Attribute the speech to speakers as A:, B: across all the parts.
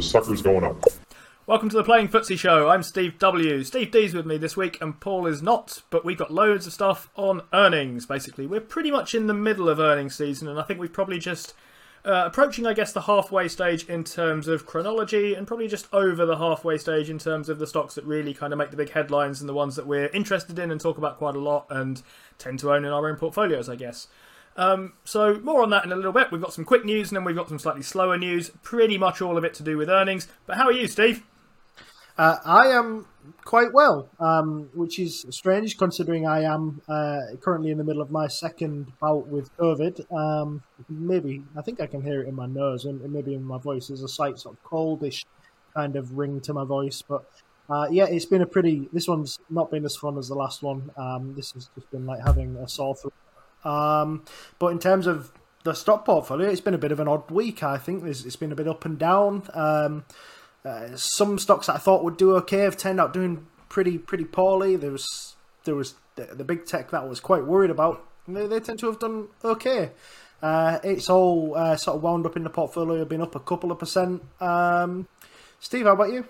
A: The sucker's going up.
B: Welcome to the Playing Footsie Show. I'm Steve W. Steve D's with me this week, and Paul is not, but we've got loads of stuff on earnings, basically. We're pretty much in the middle of earnings season, and I think we've probably just uh, approaching, I guess, the halfway stage in terms of chronology, and probably just over the halfway stage in terms of the stocks that really kind of make the big headlines and the ones that we're interested in and talk about quite a lot and tend to own in our own portfolios, I guess. Um, so more on that in a little bit. We've got some quick news and then we've got some slightly slower news. Pretty much all of it to do with earnings. But how are you, Steve?
C: Uh, I am quite well, um, which is strange considering I am uh, currently in the middle of my second bout with COVID. Um, maybe I think I can hear it in my nose and maybe in my voice. There's a slight sort of coldish kind of ring to my voice, but uh, yeah, it's been a pretty. This one's not been as fun as the last one. Um, this has just been like having a sore throat. Um, but in terms of the stock portfolio, it's been a bit of an odd week. I think it's been a bit up and down. Um, uh, some stocks that I thought would do okay have turned out doing pretty pretty poorly. There was there was the, the big tech that I was quite worried about. They, they tend to have done okay. Uh, it's all uh, sort of wound up in the portfolio, been up a couple of percent. Um, Steve, how about you?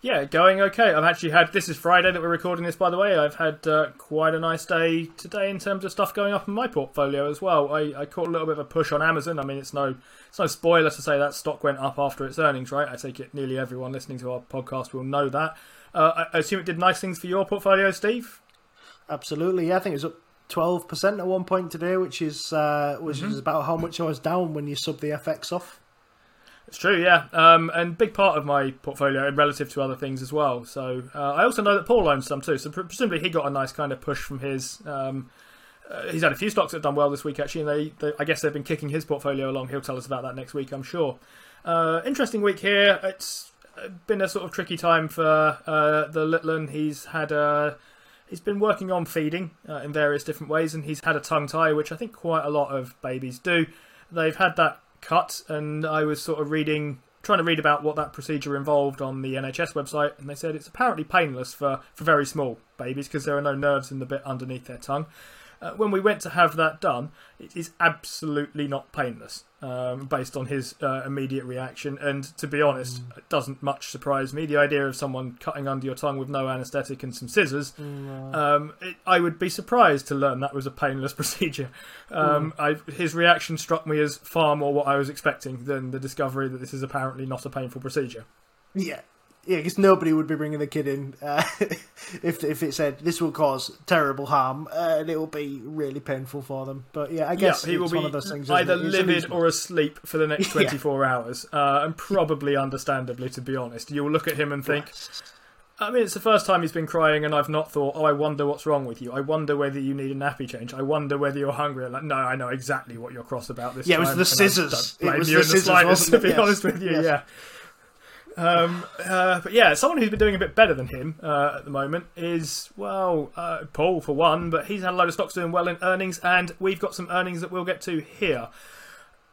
B: Yeah, going okay. I've actually had this is Friday that we're recording this, by the way. I've had uh, quite a nice day today in terms of stuff going up in my portfolio as well. I, I caught a little bit of a push on Amazon. I mean, it's no it's no spoiler to say that stock went up after its earnings, right? I take it nearly everyone listening to our podcast will know that. Uh, I assume it did nice things for your portfolio, Steve.
C: Absolutely, yeah. I think it's up twelve percent at one point today, which is uh, which mm-hmm. is about how much I was down when you sub the FX off.
B: It's true, yeah, um, and big part of my portfolio and relative to other things as well. So uh, I also know that Paul owns some too. So presumably he got a nice kind of push from his. Um, uh, he's had a few stocks that have done well this week actually, and they, they, I guess they've been kicking his portfolio along. He'll tell us about that next week, I'm sure. Uh, interesting week here. It's been a sort of tricky time for uh, the little He's had a he's been working on feeding uh, in various different ways, and he's had a tongue tie, which I think quite a lot of babies do. They've had that cut, and I was sort of reading, trying to read about what that procedure involved on the NHS website, and they said it's apparently painless for, for very small babies because there are no nerves in the bit underneath their tongue. Uh, when we went to have that done, it is absolutely not painless um, based on his uh, immediate reaction. And to be honest, mm. it doesn't much surprise me. The idea of someone cutting under your tongue with no anaesthetic and some scissors, mm. um, it, I would be surprised to learn that was a painless procedure. Um, mm. I, his reaction struck me as far more what I was expecting than the discovery that this is apparently not a painful procedure.
C: Yeah, yeah, because nobody would be bringing the kid in uh, if if it said this will cause terrible harm uh, and it will be really painful for them. But yeah, I guess
B: yeah, he will be either livid or asleep for the next twenty four yeah. hours, uh, and probably understandably, to be honest, you will look at him and think. I mean, it's the first time he's been crying, and I've not thought, "Oh, I wonder what's wrong with you. I wonder whether you need a nappy change. I wonder whether you're hungry." I'm like, no, I know exactly what you're cross about this.
C: Yeah,
B: time,
C: it was the scissors.
B: It
C: was
B: the scissors, slightest, to be yes. honest with you. Yes. Yeah. Um, uh, but yeah, someone who's been doing a bit better than him uh, at the moment is, well, uh, Paul for one, but he's had a load of stocks doing well in earnings, and we've got some earnings that we'll get to here.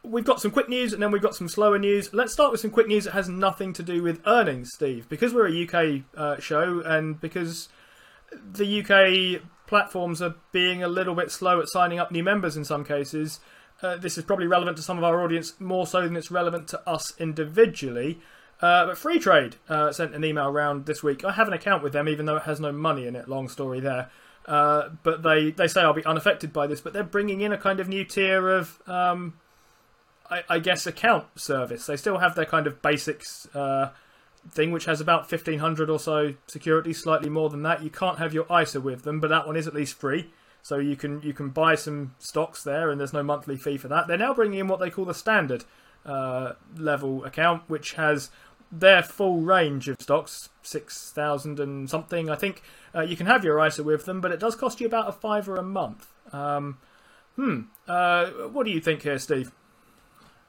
B: We've got some quick news and then we've got some slower news. Let's start with some quick news that has nothing to do with earnings, Steve. Because we're a UK uh, show and because the UK platforms are being a little bit slow at signing up new members in some cases, uh, this is probably relevant to some of our audience more so than it's relevant to us individually. Uh, but Freetrade uh, sent an email around this week. I have an account with them, even though it has no money in it. Long story there. Uh, but they, they say I'll be unaffected by this. But they're bringing in a kind of new tier of, um, I, I, guess, account service. They still have their kind of basics uh, thing, which has about 1500 or so security, slightly more than that. You can't have your ISA with them, but that one is at least free. So you can you can buy some stocks there, and there's no monthly fee for that. They're now bringing in what they call the standard uh, level account, which has their full range of stocks, 6,000 and something. I think uh, you can have your ISA with them, but it does cost you about a fiver a month. Um, hmm. Uh, what do you think here, Steve?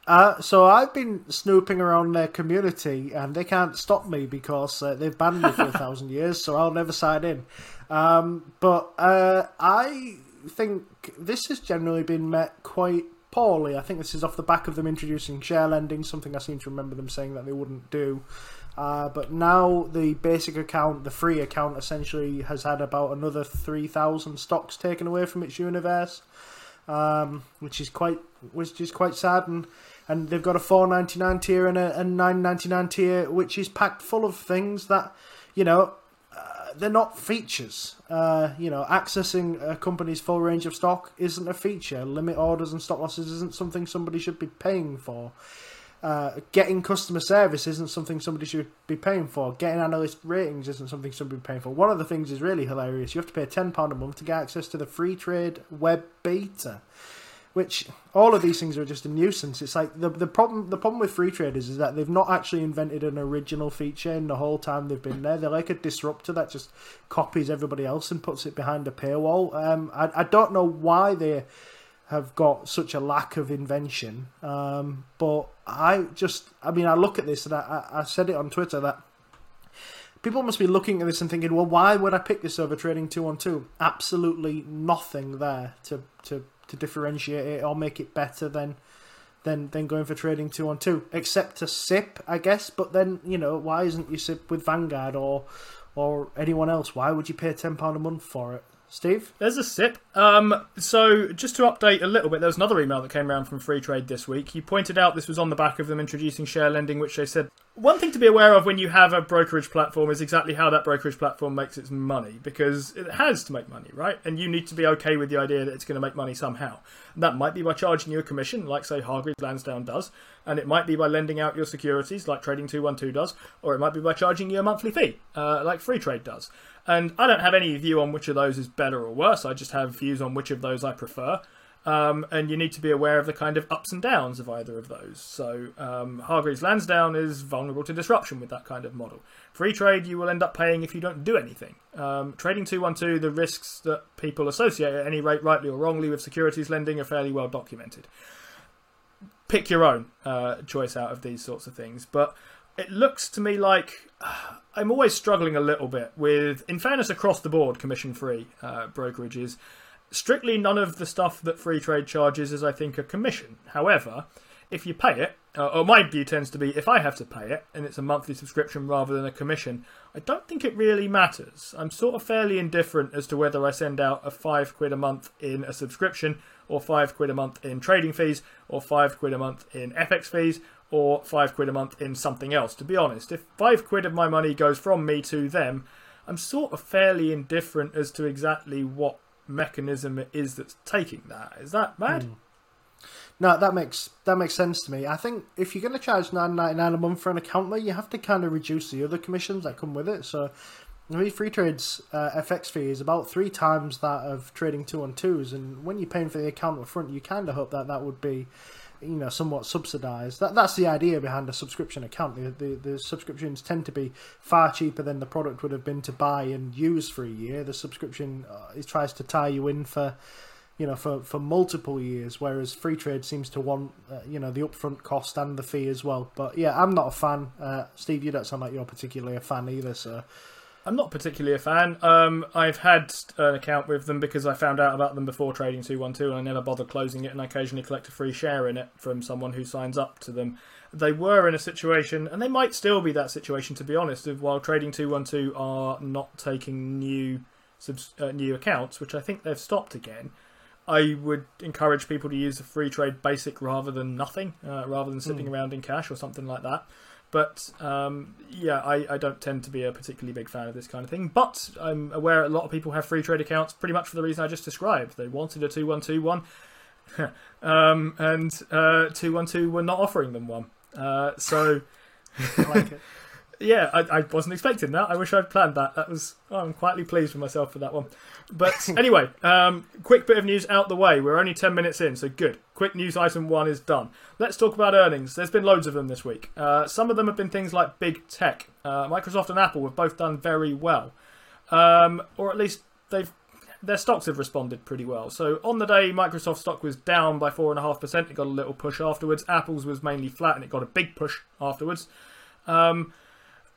C: Uh, so I've been snooping around their community, and they can't stop me because uh, they've banned me for a thousand years. So I'll never sign in. Um, but uh, I think this has generally been met quite poorly. I think this is off the back of them introducing share lending, something I seem to remember them saying that they wouldn't do. Uh, but now the basic account, the free account, essentially has had about another 3,000 stocks taken away from its universe, um, which is quite which is quite sad. And, and they've got a 4.99 tier and a, a 9.99 tier, which is packed full of things that you know they're not features. Uh, you know, accessing a company's full range of stock isn't a feature. Limit orders and stop losses isn't something somebody should be paying for. Uh, getting customer service isn't something somebody should be paying for. Getting analyst ratings isn't something somebody should be paying for. One of the things is really hilarious. You have to pay £10 a month to get access to the Freetrade web beta, which all of these things are just a nuisance. It's like the, the problem the problem with free traders is that they've not actually invented an original feature in the whole time they've been there. They're like a disruptor that just copies everybody else and puts it behind a paywall. Um, I, I don't know why they have got such a lack of invention. Um, but I just, I mean, I look at this and I, I said it on Twitter that people must be looking at this and thinking, well, why would I pick this over Trading 212? Absolutely nothing there to, to, to differentiate it or make it better than than than going for Trading 212, except to SIPP, I guess. But then you know, why isn't you SIPP with Vanguard or or anyone else? Why would you pay ten pound a month for it? Steve?
B: There's a sip. Um, so, just to update a little bit, there was another email that came around from Freetrade this week. You pointed out this was on the back of them introducing share lending, which they said one thing to be aware of when you have a brokerage platform is exactly how that brokerage platform makes its money, because it has to make money, right? And you need to be okay with the idea that it's going to make money somehow. And that might be by charging you a commission, like, say, Hargreaves Lansdown does, and it might be by lending out your securities, like Trading 212 does, or it might be by charging you a monthly fee, uh, like Freetrade does. And I don't have any view on which of those is better or worse. I just have views on which of those I prefer. Um, and you need to be aware of the kind of ups and downs of either of those. So um, Hargreaves Lansdown is vulnerable to disruption with that kind of model. Freetrade, you will end up paying if you don't do anything. Um, trading 212, the risks that people associate at any rate, rightly or wrongly, with securities lending are fairly well documented. Pick your own uh, choice out of these sorts of things. But it looks to me like uh, I'm always struggling a little bit with, in fairness, across the board, commission free uh, brokerages. Strictly, none of the stuff that Freetrade charges is, I think, a commission. However, if you pay it, uh, or my view tends to be if I have to pay it and it's a monthly subscription rather than a commission, I don't think it really matters. I'm sort of fairly indifferent as to whether I send out a five quid a month in a subscription, or five quid a month in trading fees, or five quid a month in FX fees, or five quid a month in something else. To be honest, if five quid of my money goes from me to them, I'm sort of fairly indifferent as to exactly what mechanism it is that's taking that. Is that mad? Mm.
C: No, that makes that makes sense to me. I think if you're going to charge nine ninety nine a month for an account, you have to kind of reduce the other commissions that come with it. So, mean, Freetrade's uh, FX fee is about three times that of Trading 212's, and when you're paying for the account up front, you kind of hope that that would be you know somewhat subsidized. That that's the idea behind a subscription account. The, the, the subscriptions tend to be far cheaper than the product would have been to buy and use for a year. The subscription uh, it tries to tie you in for you know for for multiple years whereas Freetrade seems to want uh, you know the upfront cost and the fee as well. But yeah i'm not a fan. Uh, steve you don't sound like you're particularly a fan either so
B: I'm not particularly a fan. Um, I've had an account with them because I found out about them before Trading 212 and I never bothered closing it and I occasionally collect a free share in it from someone who signs up to them. They were in a situation, and they might still be that situation to be honest, of while Trading 212 are not taking new subs- uh, new accounts, which I think they've stopped again. I would encourage people to use the Freetrade basic rather than nothing, uh, rather than sitting mm. around in cash or something like that. But um, yeah, I, I don't tend to be a particularly big fan of this kind of thing. But I'm aware a lot of people have Freetrade accounts pretty much for the reason I just described. They wanted a 2121, um, and uh, 212 were not offering them one. Uh, so.
C: I like it
B: yeah, I, I, wasn't expecting that. I wish I'd planned that. That was oh, I'm quietly pleased with myself for that one. But anyway, um, quick bit of news out the way. We're only ten minutes in, so good. Quick news item one is done. Let's talk about earnings. There's been loads of them this week. Uh, some of them have been things like big tech. Uh, Microsoft and Apple have both done very well, um, or at least they've their stocks have responded pretty well. So on the day, Microsoft stock was down by four and a half percent. It got a little push afterwards. Apple's was mainly flat, and it got a big push afterwards. Um,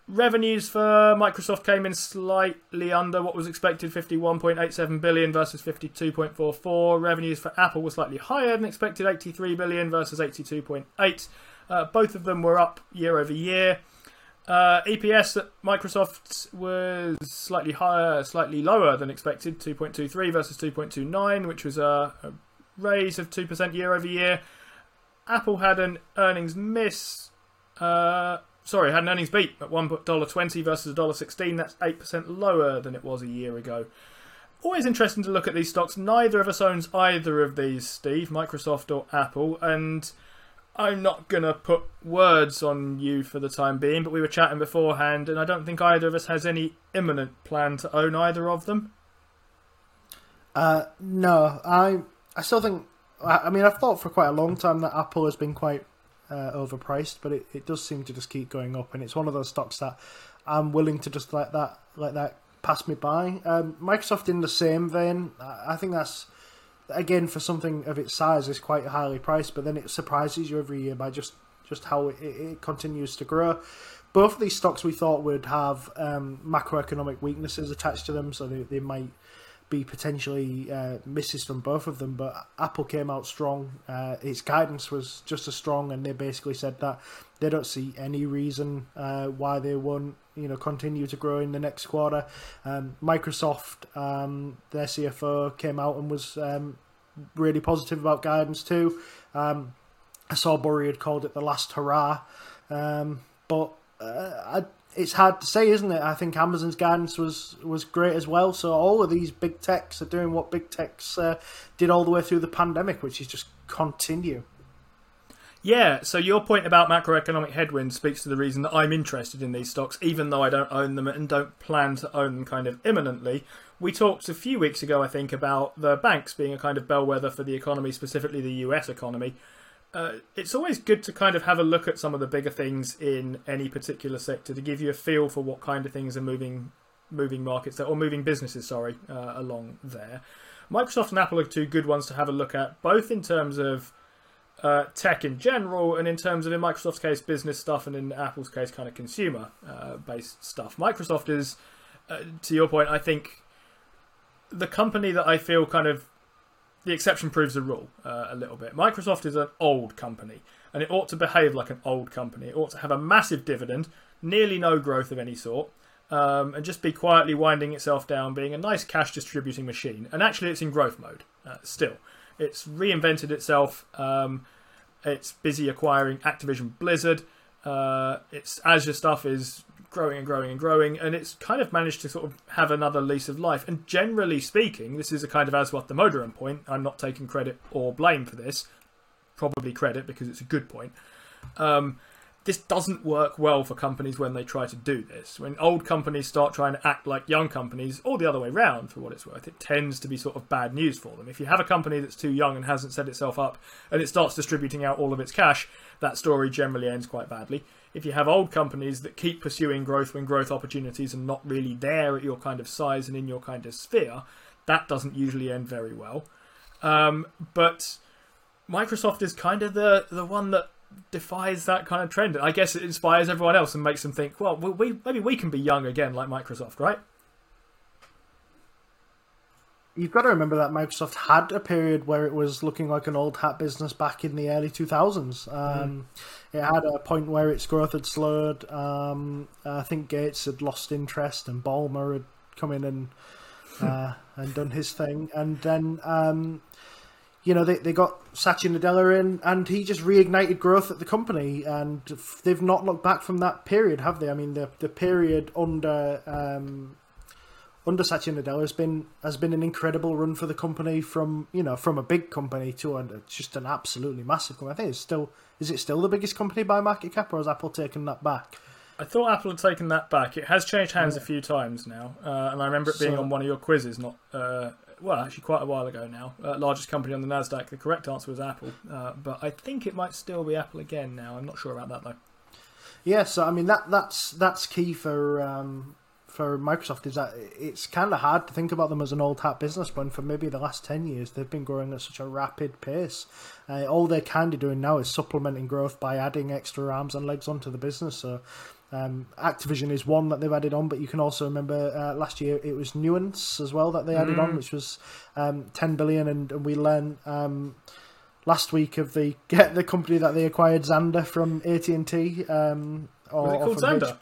B: revenues for Microsoft came in slightly under what was expected, 51.87 billion versus 52.44. Revenues for Apple were slightly higher than expected, 83 billion versus 82.8. Uh, both of them were up year over year. Uh, EPS at Microsoft was slightly higher, slightly lower than expected, 2.23 versus 2.29, which was a, a raise of 2% year over year. Apple had an earnings miss. Uh, sorry, had an earnings beat at $1.20 versus $1.16. That's 8% lower than it was a year ago. Always interesting to look at these stocks. Neither of us owns either of these, Steve, Microsoft or Apple. And I'm not going to put words on you for the time being, but we were chatting beforehand, and I don't think either of us has any imminent plan to own either of them.
C: Uh, no, I I still think. I mean, I've thought for quite a long time that Apple has been quite uh, overpriced, but it, it does seem to just keep going up, and it's one of those stocks that I'm willing to just let that let that pass me by. Um, Microsoft, in the same vein, I think that's again for something of its size is quite highly priced, but then it surprises you every year by just just how it, it continues to grow. Both of these stocks we thought would have um, macroeconomic weaknesses attached to them, so they, they might be potentially uh, misses from both of them. But Apple came out strong. Uh, its guidance was just as strong, and they basically said that they don't see any reason uh, why they won't, you know, continue to grow in the next quarter. Um, Microsoft, um, their CFO, came out and was um, really positive about guidance too. Um, I saw Burry had called it the last hurrah, um, but uh, I it's hard to say, isn't it? I think Amazon's guidance was was great as well. So all of these big techs are doing what big techs uh, did all the way through the pandemic, which is just continue.
B: Yeah, so your point about macroeconomic headwinds speaks to the reason that I'm interested in these stocks, even though I don't own them and don't plan to own them kind of imminently. We talked a few weeks ago, I think, about the banks being a kind of bellwether for the economy, specifically the US economy uh, it's always good to kind of have a look at some of the bigger things in any particular sector to give you a feel for what kind of things are moving moving markets there, or moving businesses, sorry, uh, along there. Microsoft and Apple are two good ones to have a look at, both in terms of uh, tech in general and in terms of, in Microsoft's case, business stuff, and in Apple's case, kind of consumer uh, based stuff. Microsoft is, uh, to your point, I think the company that I feel kind of the exception proves the rule uh, a little bit. Microsoft is an old company, and it ought to behave like an old company. It ought to have a massive dividend, nearly no growth of any sort, um, and just be quietly winding itself down, being a nice cash distributing machine. And actually, it's in growth mode uh, still. It's reinvented itself. Um, it's busy acquiring Activision Blizzard. Uh, its Azure stuff is growing and growing and growing, and it's kind of managed to sort of have another lease of life. And generally speaking, this is a kind of Aswath Damodaran point. I'm not taking credit or blame for this, probably credit because it's a good point. Um, this doesn't work well for companies when they try to do this. When old companies start trying to act like young companies, or the other way around, for what it's worth, it tends to be sort of bad news for them. If you have a company that's too young and hasn't set itself up, and it starts distributing out all of its cash, that story generally ends quite badly if you have old companies that keep pursuing growth when growth opportunities are not really there at your kind of size and in your kind of sphere, that doesn't usually end very well. Um, but Microsoft is kind of the the one that defies that kind of trend. I guess it inspires everyone else and makes them think, well, we, maybe we can be young again like Microsoft, right?
C: You've got to remember that Microsoft had a period where it was looking like an old hat business back in the early 2000s. Um, mm. It had a point where its growth had slowed. Um, I think Gates had lost interest, and Ballmer had come in and uh, and done his thing. And then, um, you know, they, they got Satya Nadella in, and he just reignited growth at the company. And they've not looked back from that period, have they? I mean, the the period under um, under Satya Nadella has been has been an incredible run for the company from you know from a big company to a, just an absolutely massive company. I think it's still is it still the biggest company by market cap, or has Apple taken that back?
B: I thought Apple had taken that back. It has changed hands yeah. a few times now, uh, and I remember it being so, on one of your quizzes, not uh, well, actually quite a while ago now. Uh, largest company on the Nasdaq. The correct answer was Apple, uh, but I think it might still be Apple again now. I'm not sure about that though.
C: Yeah, so I mean that that's that's key for um, for Microsoft is that it's kind of hard to think about them as an old hat business when for maybe the last 10 years they've been growing at such a rapid pace. Uh, all they're kind of doing now is supplementing growth by adding extra arms and legs onto the business. So um, Activision is one that they've added on, but you can also remember uh, last year it was Nuance as well that they added on, which was um, 10 billion, and, and we learned um, last week of the get the company that they acquired, Xandr from AT and T. Um, or,
B: Was it called Xander?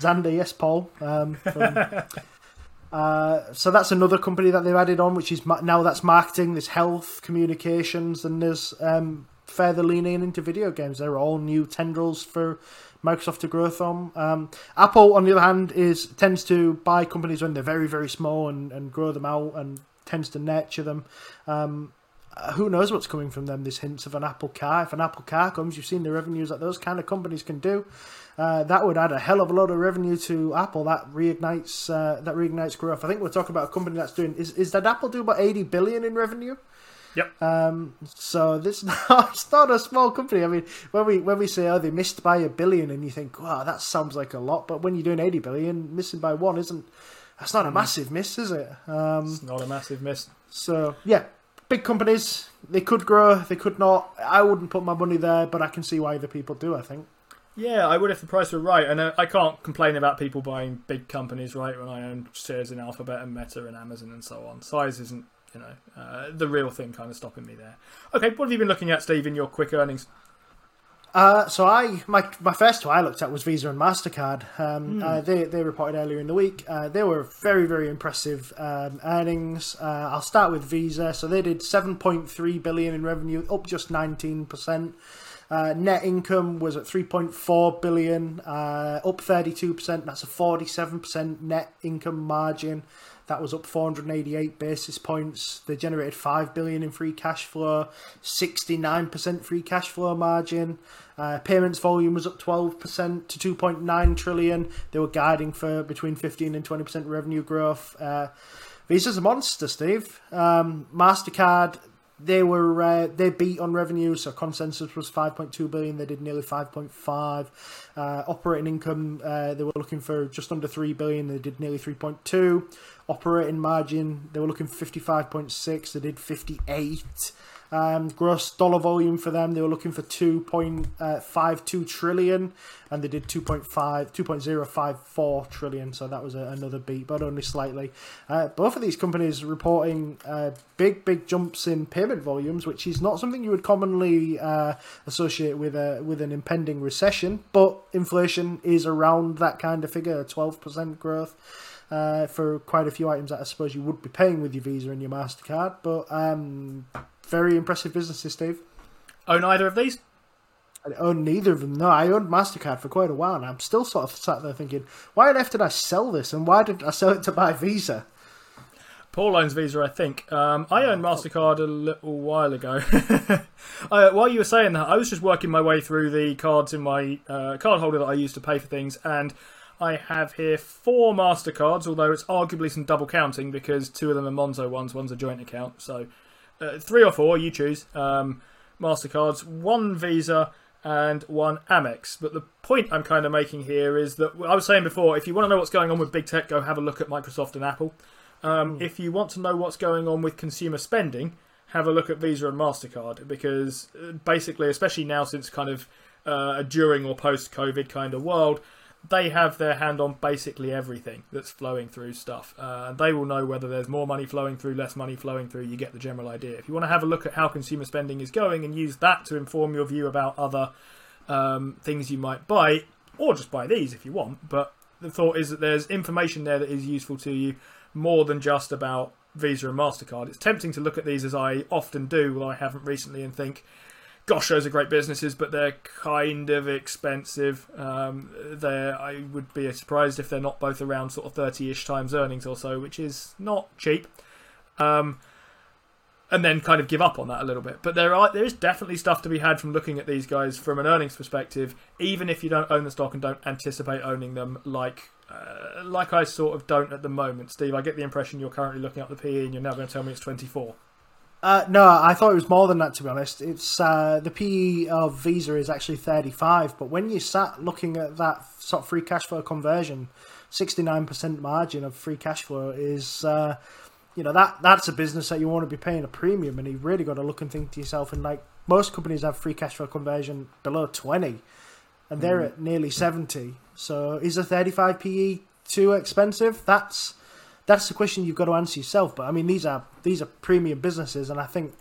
C: Xander, yes, Paul. Um, from, uh, so that's another company that they've added on, which is now that's marketing, there's health, communications, and there's um, further leaning into video games. They're all new tendrils for Microsoft to grow from. Um, Apple, on the other hand, is tends to buy companies when they're very, very small and, and grow them out and tends to nurture them. Um, uh, who knows what's coming from them? There's hints of an Apple car. If an Apple car comes, you've seen the revenues that those kind of companies can do. Uh, that would add a hell of a lot of revenue to Apple. That reignites uh, that reignites growth. I think we're talking about a company that's doing is is that Apple do about eighty billion in revenue?
B: Yep.
C: Um, so this not, it's not a small company. I mean, when we when we say oh they missed by a billion, and you think wow that sounds like a lot, but when you're doing eighty billion, missing by one isn't. That's not a massive miss, is it? Um,
B: It's not a massive miss.
C: so yeah, big companies they could grow, they could not. I wouldn't put my money there, but I can see why other people do. I think.
B: Yeah, I would if the price were right, and uh, I can't complain about people buying big companies, right? When I own shares in Alphabet and Meta and Amazon and so on, size isn't, you know, uh, the real thing kind of stopping me there. Okay, what have you been looking at, Steve, in your quick earnings?
C: Uh, so I my my first two I looked at was Visa and Mastercard. Um, uh, they they reported earlier in the week. Uh, they were very very impressive um, earnings. Uh, I'll start with Visa. So they did seven point three billion in revenue, up just nineteen percent. Uh, net income was at 3.4 billion, uh, up 32%. That's a 47% net income margin. That was up 488 basis points. They generated 5 billion in free cash flow, 69% free cash flow margin. Uh, payments volume was up 12% to 2.9 trillion. They were guiding for between 15 and 20% revenue growth. Uh, Visa's a monster, Steve. Um, Mastercard, they were uh, they beat on revenue, so consensus was 5.2 billion. They did nearly 5.5. Uh, operating income, uh, they were looking for just under 3 billion. They did nearly 3.2. Operating margin, they were looking 55.6. They did 58. Um, gross dollar volume for them, they were looking for 2.52 trillion, and they did 2.5, 2.054 trillion. So that was a, another beat, but only slightly. Uh, both of these companies reporting uh, big, big jumps in payment volumes, which is not something you would commonly uh, associate with a with an impending recession. But inflation is around that kind of figure, 12% growth. Uh, for quite a few items that I suppose you would be paying with your Visa and your Mastercard, but um, very impressive businesses, Steve.
B: Own either of these?
C: I own neither of them. No, I owned Mastercard for quite a while, and I'm still sort of sat there thinking, why on earth did I sell this, and why did I sell it to buy Visa?
B: Paul owns Visa, I think. Um, I owned Mastercard a little while ago. uh, while you were saying that, I was just working my way through the cards in my uh, card holder that I use to pay for things, and I have here four Mastercards. Although it's arguably some double counting because two of them are Monzo ones, one's a joint account. So uh, three or four, you choose. Um, Mastercards, one Visa, and one Amex. But the point I'm kind of making here is that I was saying before, if you want to know what's going on with big tech, go have a look at Microsoft and Apple. Um, If you want to know what's going on with consumer spending, have a look at Visa and Mastercard because uh, basically, especially now since kind of uh, a during or post COVID kind of world, they have their hand on basically everything that's flowing through stuff. Uh, and they will know whether there's more money flowing through, less money flowing through. You get the general idea. If you want to have a look at how consumer spending is going and use that to inform your view about other um, things you might buy, or just buy these if you want. But the thought is that there's information there that is useful to you more than just about Visa and MasterCard. It's tempting to look at these as I often do, although I haven't recently, and think, gosh, those are great businesses, but they're kind of expensive. Um, they're, I would be surprised if they're not both around sort of 30 ish times earnings or so, which is not cheap. Um, and then kind of give up on that a little bit. But there are there is definitely stuff to be had from looking at these guys from an earnings perspective, even if you don't own the stock and don't anticipate owning them, like uh, like I sort of don't at the moment. Steve, I get the impression you're currently looking up the PE and you're now going to tell me it's 24.
C: Uh, no, I thought it was more than that. To be honest, it's uh, the PE of Visa is actually thirty-five. But when you sat looking at that sort of free cash flow conversion 69% margin of free cash flow is, uh, you know, that that's a business that you want to be paying a premium. And you've really got to look and think to yourself, and like most companies have free cash flow conversion below 20, and they're
B: Mm.
C: at nearly 70. So is a 35 PE too expensive? That's that's the question you've got to answer yourself. But I mean, these are these are premium businesses, and I think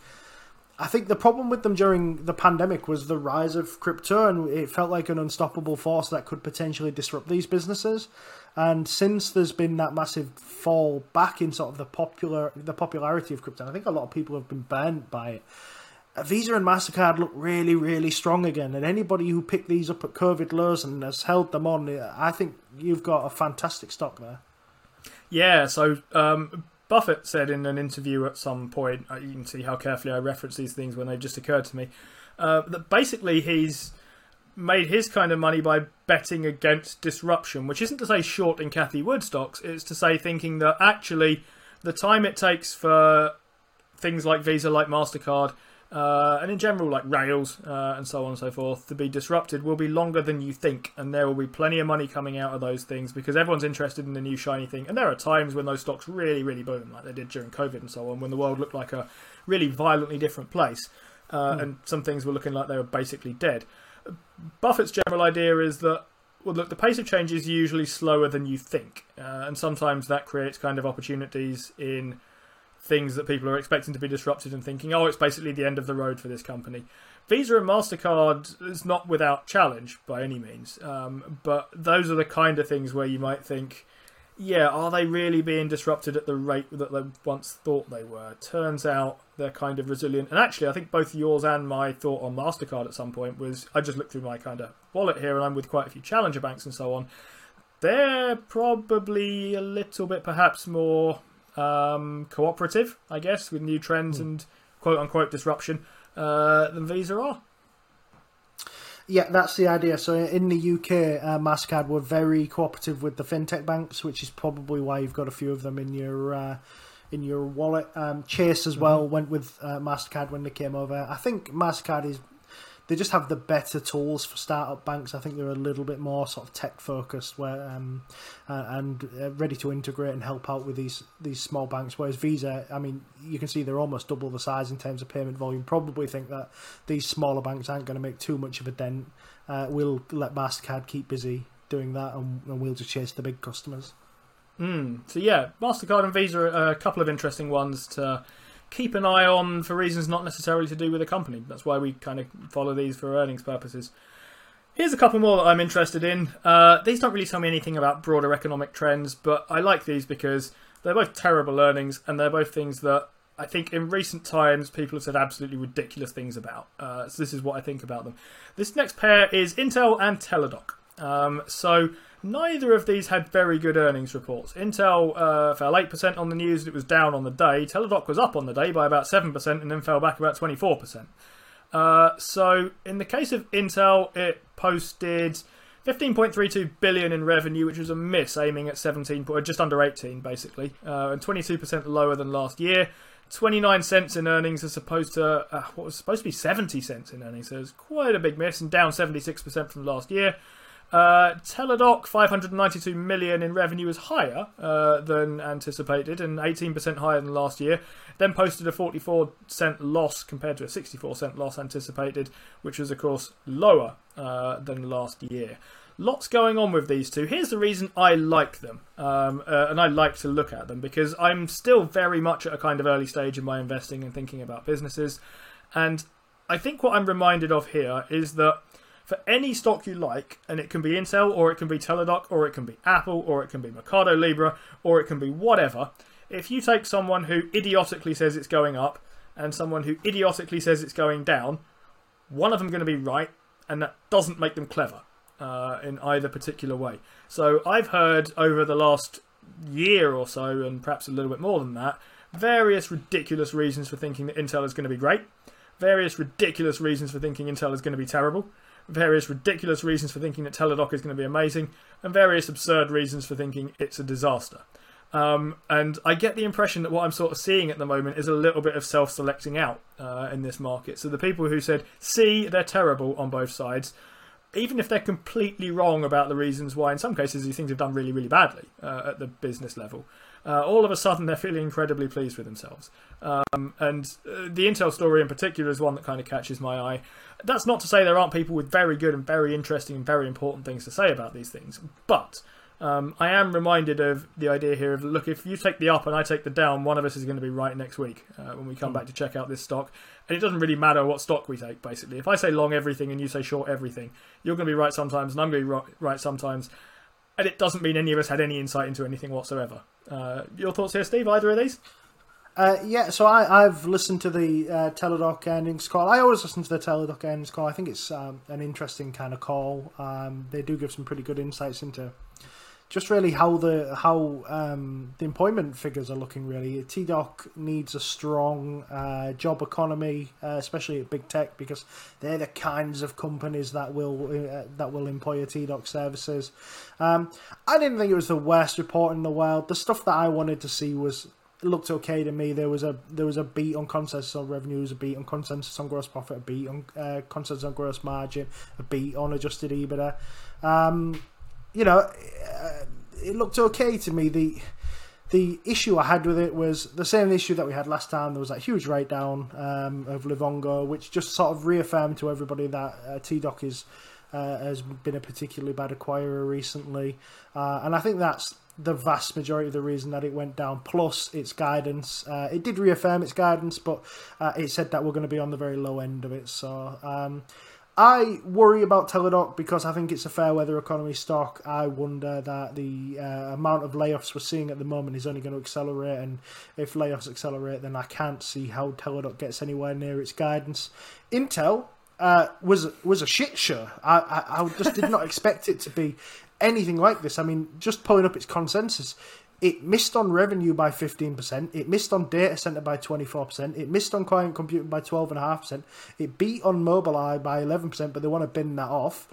C: I think the problem with them during the pandemic was the rise of crypto, and it felt like an unstoppable force that could potentially disrupt these businesses. And since there's been that massive fall back in sort of the popular the popularity of crypto, I think a lot of people have been burnt by it. Visa and Mastercard look really, really strong again, and anybody who picked these up at COVID lows and has held them on, I think you've got a fantastic stock there.
B: Yeah, so um, Buffett said in an interview at some point, uh, you can see how carefully I reference these things when they just occurred to me, uh, that basically he's made his kind of money by betting against disruption, which isn't to say shorting Cathie Wood stocks, it's to say thinking that actually the time it takes for things like Visa, like MasterCard, uh, and in general, like Rails uh, and so on and so forth, to be disrupted will be longer than you think, and there will be plenty of money coming out of those things because everyone's interested in the new shiny thing. And there are times when those stocks really, really boom, like they did during COVID and so on, when the world looked like a really violently different place, uh, and some things were looking like they were basically dead. Buffett's general idea is that well, look, the pace of change is usually slower than you think, uh, and sometimes that creates kind of opportunities in things that people are expecting to be disrupted and thinking, oh, it's basically the end of the road for this company. Visa and MasterCard is not without challenge by any means, um, but those are the kind of things where you might think, yeah, are they really being disrupted at the rate that they once thought they were? Turns out they're kind of resilient. And actually, I think both yours and my thought on MasterCard at some point was I just looked through my kind of wallet here and I'm with quite a few challenger banks and so on. They're probably a little bit perhaps more um, cooperative, I guess, with new trends and quote unquote disruption uh, than Visa are.
C: Yeah, that's the idea. So in the UK, uh, Mastercard were very cooperative with the fintech banks, which is probably why you've got a few of them in your uh, in your wallet. Um, Chase as well went with uh, Mastercard when they came over. I think Mastercard is they just have the better tools for startup banks. I think they're a little bit more sort of tech focused, where um, uh, and uh, ready to integrate and help out with these these small banks. Whereas Visa, I mean, you can see they're almost double the size in terms of payment volume. Probably think that these smaller banks aren't going to make too much of a dent. Uh, we'll let Mastercard keep busy doing that, and, and we'll just chase the big customers.
B: Mm. So yeah, Mastercard and Visa are a couple of interesting ones to keep an eye on for reasons not necessarily to do with the company. That's why we kind of follow these for earnings purposes. Here's a couple more that I'm interested in. Uh, these don't really tell me anything about broader economic trends, but I like these because they're both terrible earnings and they're both things that I think in recent times people have said absolutely ridiculous things about. Uh, so this is what I think about them. This next pair is Intel and Teladoc. Um, so neither of these had very good earnings reports. Intel uh, fell 8% on the news it was down on the day. Teladoc was up on the day by about 7% and then fell back about 24%. Uh, so in the case of Intel, it posted 15.32 billion in revenue, which was a miss, aiming at 17, or just under 18, basically, uh, and 22% lower than last year. 29 cents in earnings as opposed to uh, what was supposed to be 70 cents in earnings. So it's quite a big miss and down 76% from last year. Uh, Teladoc, 592 million in revenue, is higher uh, than anticipated and 18% higher than last year. Then posted a 44 cent loss compared to a 64 cent loss anticipated, which was, of course, lower uh, than last year. Lots going on with these two. Here's the reason I like them, um, uh, and I like to look at them because I'm still very much at a kind of early stage in my investing and thinking about businesses. And I think what I'm reminded of here is that for any stock you like, and it can be Intel, or it can be Teladoc, or it can be Apple, or it can be Mercado Libre, or it can be whatever, if you take someone who idiotically says it's going up and someone who idiotically says it's going down, one of them going to be right, and that doesn't make them clever uh, in either particular way. So I've heard over the last year or so, and perhaps a little bit more than that, various ridiculous reasons for thinking that Intel is going to be great, various ridiculous reasons for thinking Intel is going to be terrible, various ridiculous reasons for thinking that Teladoc is going to be amazing, and various absurd reasons for thinking it's a disaster. Um, and I get the impression that what I'm sort of seeing at the moment is a little bit of self selecting out uh, in this market. So the people who said, see, they're terrible on both sides, even if they're completely wrong about the reasons why, in some cases, these things have done really, really badly uh, at the business level, uh, all of a sudden they're feeling incredibly pleased with themselves. Um, and uh, the Intel story in particular is one that kind of catches my eye. That's not to say there aren't people with very good and very interesting and very important things to say about these things, but um, I am reminded of the idea here of look, if you take the up and I take the down, one of us is going to be right next week uh, when we come back to check out this stock. And it doesn't really matter what stock we take, basically. If I say long everything and you say short everything, you're going to be right sometimes and I'm going to be right sometimes. And it doesn't mean any of us had any insight into anything whatsoever. Uh, your thoughts here, Steve? Either of these?
C: Uh, yeah, so I, have listened to the uh, Teladoc earnings call. I always listen to the Teladoc earnings call. I think it's um, an interesting kind of call. Um, they do give some pretty good insights into just really how the how um, the employment figures are looking. Really, TDoc needs a strong uh, job economy, uh, especially at big tech, because they're the kinds of companies that will uh, that will employ a TDoc services. Um, I didn't think it was the worst report in the world. The stuff that I wanted to see was looked okay to me. There was a there was a beat on consensus on revenues, a beat on consensus on gross profit, a beat on uh, consensus on gross margin, a beat on adjusted EBITDA. Um, you know, uh, it looked okay to me. The the issue I had with it was the same issue that we had last time. There was that huge write down um, of Livongo, which just sort of reaffirmed to everybody that uh, TDoc is uh, has been a particularly bad acquirer recently, uh, and I think that's the vast majority of the reason that it went down. Plus its guidance, uh, it did reaffirm its guidance, but uh, it said that we're going to be on the very low end of it. So. Um, I worry about Teladoc because I think it's a fair weather economy stock. I wonder that the uh, amount of layoffs we're seeing at the moment is only going to accelerate, and if layoffs accelerate, then I can't see how Teladoc gets anywhere near its guidance. Intel uh, was was a shit show. I, I, I just did not expect it to be anything like this. I mean, just pulling up its consensus, it missed on revenue by 15%. It missed on data center by 24%. It missed on client computing by 12.5%. It beat on Mobileye by 11%, but they want to bin that off.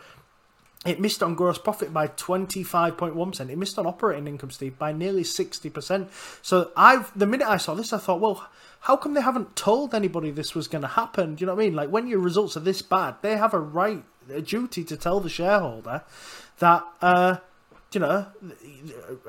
C: It missed on gross profit by 25.1%. It missed on operating income, Steve, by nearly 60%. So I've the minute I saw this, I thought, well, how come they haven't told anybody this was going to happen? Do you know what I mean? Like when your results are this bad, they have a right, a duty to tell the shareholder that uh, you know,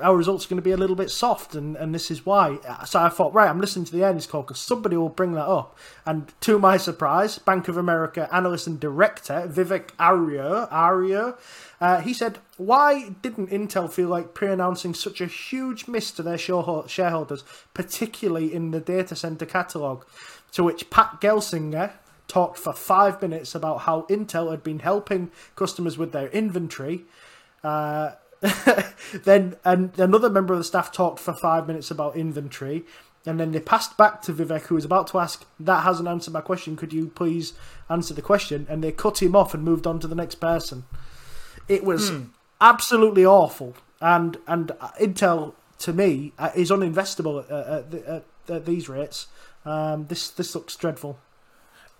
C: our results are going to be a little bit soft, and, and this is why. So I thought, right, I'm listening to the earnings call because somebody will bring that up. And to my surprise, Bank of America analyst and director Vivek Arya, Arya uh, he said, why didn't Intel feel like pre-announcing such a huge miss to their shareholders, particularly in the data center catalog? To which Pat Gelsinger, talked for five minutes about how Intel had been helping customers with their inventory. Uh, then and another member of the staff talked for five minutes about inventory, and then they passed back to Vivek, who was about to ask, "That hasn't answered my question. Could you please answer the question?" And they cut him off and moved on to the next person. It was hmm. absolutely awful, and and Intel to me uh, is uninvestable at, at, at, at these rates. Um, this this looks dreadful.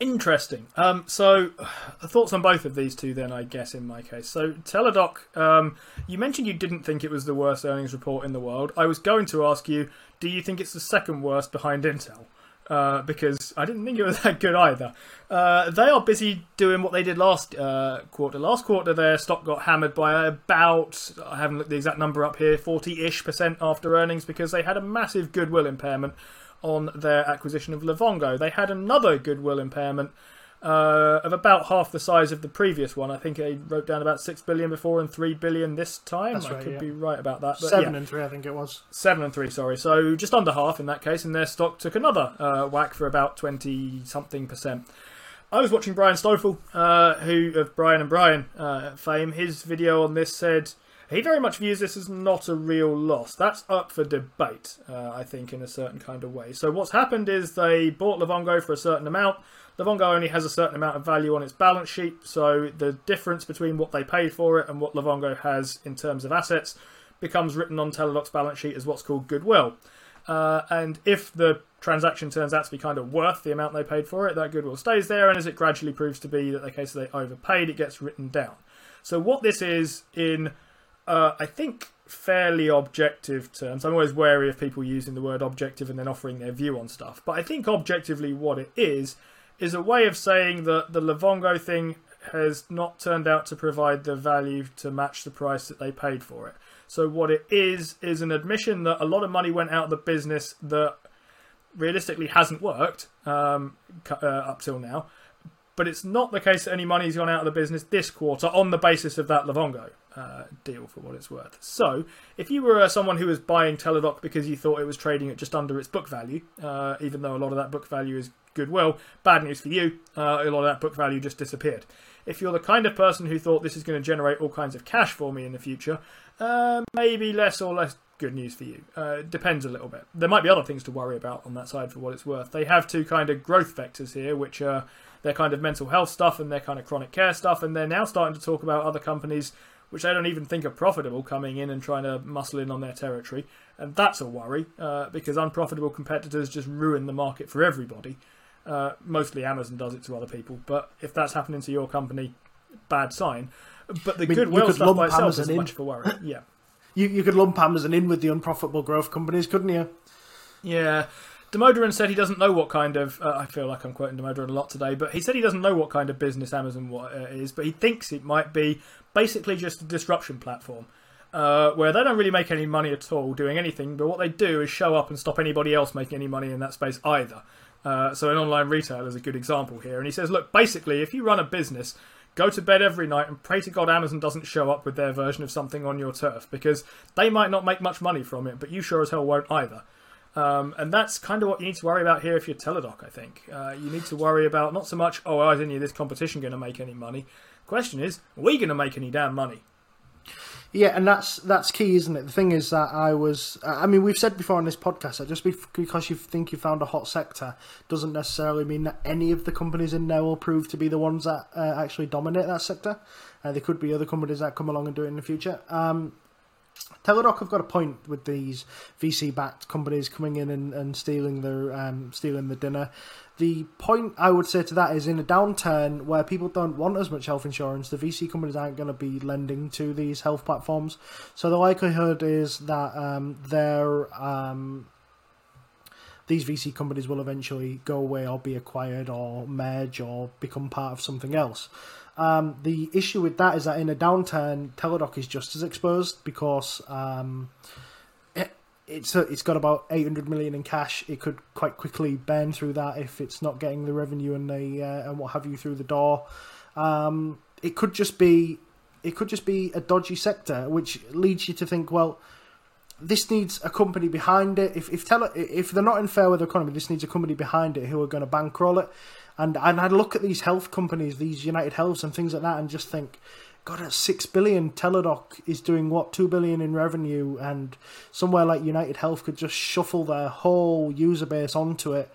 B: Interesting. Um, so, thoughts on both of these two, then, I guess, in my case. So, Teladoc, um, you mentioned you didn't think it was the worst earnings report in the world. I was going to ask you, do you think it's the second worst behind Intel? Uh, because I didn't think it was that good either. Uh, they are busy doing what they did last uh, quarter. Last quarter, their stock got hammered by about, I haven't looked the exact number up here, 40 ish percent after earnings because they had a massive goodwill impairment on their acquisition of Livongo. They had another goodwill impairment uh, of about half the size of the previous one. I think they wrote down about six billion before and three billion this time.
C: That's
B: I
C: right,
B: could
C: yeah.
B: be right about that.
C: Seven yeah. and three, I think it was.
B: Seven and three, sorry. So just under half in that case, and their stock took another uh, whack for about twenty something percent. I was watching Brian Stoffel, uh, who of Brian and Brian uh, fame. His video on this said he very much views this as not a real loss. That's up for debate, uh, I think, in a certain kind of way. So what's happened is they bought Livongo for a certain amount. Livongo only has a certain amount of value on its balance sheet, so the difference between what they paid for it and what Livongo has in terms of assets becomes written on Teladoc's balance sheet as what's called goodwill. Uh, and if the transaction turns out to be kind of worth the amount they paid for it, that goodwill stays there, and as it gradually proves to be that the case they overpaid, it gets written down. So what this is in uh, I think, fairly objective terms. I'm always wary of people using the word objective and then offering their view on stuff. But I think objectively what it is is a way of saying that the Livongo thing has not turned out to provide the value to match the price that they paid for it. So what it is is an admission that a lot of money went out of the business that realistically hasn't worked um, uh, up till now. But it's not the case that any money's gone out of the business this quarter on the basis of that Livongo uh, deal, for what it's worth. So, if you were uh, someone who was buying Teladoc because you thought it was trading at just under its book value, uh, even though a lot of that book value is goodwill, bad news for you, uh, a lot of that book value just disappeared. If you're the kind of person who thought this is going to generate all kinds of cash for me in the future, uh, maybe less or less good news for you. Uh, depends a little bit. There might be other things to worry about on that side for what it's worth. They have two kind of growth vectors here, which are their kind of mental health stuff and their kind of chronic care stuff, and they're now starting to talk about other companies which they don't even think are profitable coming in and trying to muscle in on their territory. And that's a worry uh, because unprofitable competitors just ruin the market for everybody. Uh, mostly Amazon does it to other people, but if that's happening to your company, bad sign. But the I mean, goodwill stuff by itself Amazon isn't in. much of a worry. Yeah.
C: You, you could lump Amazon in with the unprofitable growth companies, couldn't you?
B: Yeah. Damodaran said he doesn't know what kind of. Uh, I feel like I'm quoting Damodaran a lot today, but he said he doesn't know what kind of business Amazon uh, is, but he thinks it might be basically just a disruption platform. Uh, where they don't really make any money at all doing anything, but what they do is show up and stop anybody else making any money in that space either. Uh, so, an online retailer is a good example here. And he says, look, basically, if you run a business, go to bed every night and pray to God Amazon doesn't show up with their version of something on your turf because they might not make much money from it, but you sure as hell won't either. Um, and that's kind of what you need to worry about here if you're Teladoc, I think. Uh, you need to worry about not so much, oh, is any of this competition going to make any money? Question is, are we going to make any damn money?
C: Yeah, and that's that's key, isn't it? The thing is that I was, I mean, we've said before on this podcast that just because you think you found a hot sector doesn't necessarily mean that any of the companies in there will prove to be the ones that uh, actually dominate that sector. Uh, there could be other companies that come along and do it in the future. Um, Teladoc have got a point with these VC-backed companies coming in and, and stealing their um, stealing the dinner. The point I would say to that is in a downturn where people don't want as much health insurance, the VC companies aren't going to be lending to these health platforms. So the likelihood is that um, um, these VC companies will eventually go away or be acquired or merge or become part of something else. Um, the issue with that is that in a downturn, Teladoc is just as exposed because um, it, it's a, it's got about 800 million in cash. It could quite quickly burn through that if it's not getting the revenue and the uh, and what have you through the door. Um, it could just be it could just be a dodgy sector, which leads you to think, well, this needs a company behind it. If if tele, if they're not in fair the economy, this needs a company behind it who are going to bankroll it. And and I look at these health companies, these United Healths and things like that, and just think, God, at six billion, Teladoc is doing what? Two billion in revenue, and somewhere like United Health could just shuffle their whole user base onto it,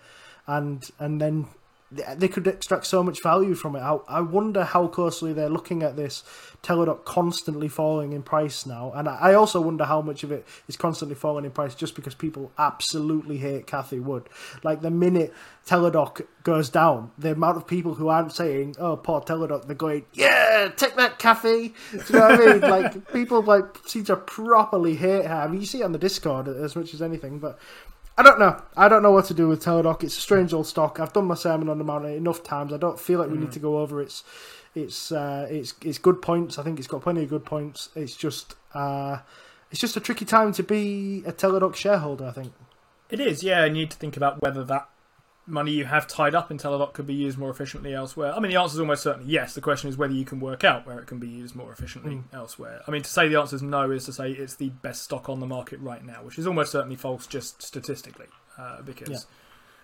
C: and and then they could extract so much value from it. I, I wonder how closely they're looking at this Teladoc constantly falling in price now, and I also wonder how much of it is constantly falling in price just because people absolutely hate Cathie Wood. Like the minute Teladoc goes down, the amount of people who aren't saying "Oh, poor Teladoc," they're going, "Yeah, take that, Cathie." Do you know what I mean? Like people like seem to properly hate her. I mean, you see it on the Discord as much as anything, but I don't know. I don't know what to do with Teladoc. It's a strange old stock. I've done my sermon on the mountain enough times. I don't feel like we mm. need to go over its its uh, its its good points. I think it's got plenty of good points. It's just uh, it's just a tricky time to be a Teladoc shareholder. I think
B: it is. Yeah, and you need to think about whether that money you have tied up in Teladoc could be used more efficiently elsewhere? I mean, the answer is almost certainly yes. The question is whether you can work out where it can be used more efficiently mm. elsewhere. I mean, to say the answer is no is to say it's the best stock on the market right now, which is almost certainly false just statistically. Uh, because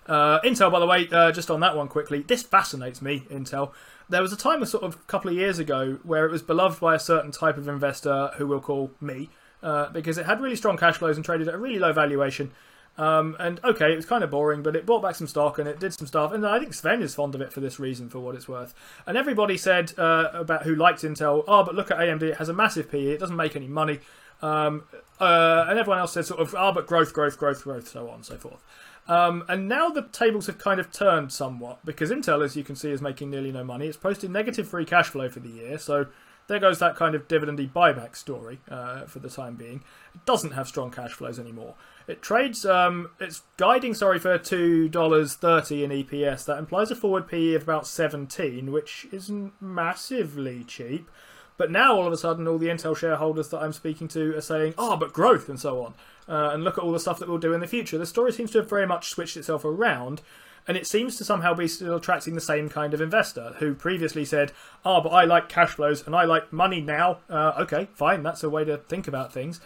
B: yeah. uh, Intel, by the way, uh, just on that one quickly, this fascinates me, Intel. There was a time a sort of a couple of years ago where it was beloved by a certain type of investor who we'll call me, uh, because it had really strong cash flows and traded at a really low valuation. Um, and okay, it was kind of boring, but it brought back some stock and it did some stuff. And I think Sven is fond of it for this reason, for what it's worth. And everybody said uh, about who liked Intel, oh, but look at AMD, it has a massive PE, it doesn't make any money. Um, uh, and everyone else said sort of, oh, but growth, growth, growth, growth, so on and so forth. Um, and now the tables have kind of turned somewhat because Intel, as you can see, is making nearly no money. It's posted negative free cash flow for the year, so there goes that kind of dividendy buyback story uh, for the time being. It doesn't have strong cash flows anymore. It trades. Um, it's guiding, sorry, for two dollars thirty in EPS. That implies a forward PE of about seventeen, which isn't massively cheap. But now all of a sudden, all the Intel shareholders that I'm speaking to are saying, "Oh, but growth and so on." Uh, and look at all the stuff that we'll do in the future. The story seems to have very much switched itself around, and it seems to somehow be still attracting the same kind of investor who previously said, "Ah, oh, but I like cash flows and I like money now." Uh, okay, fine, that's a way to think about things.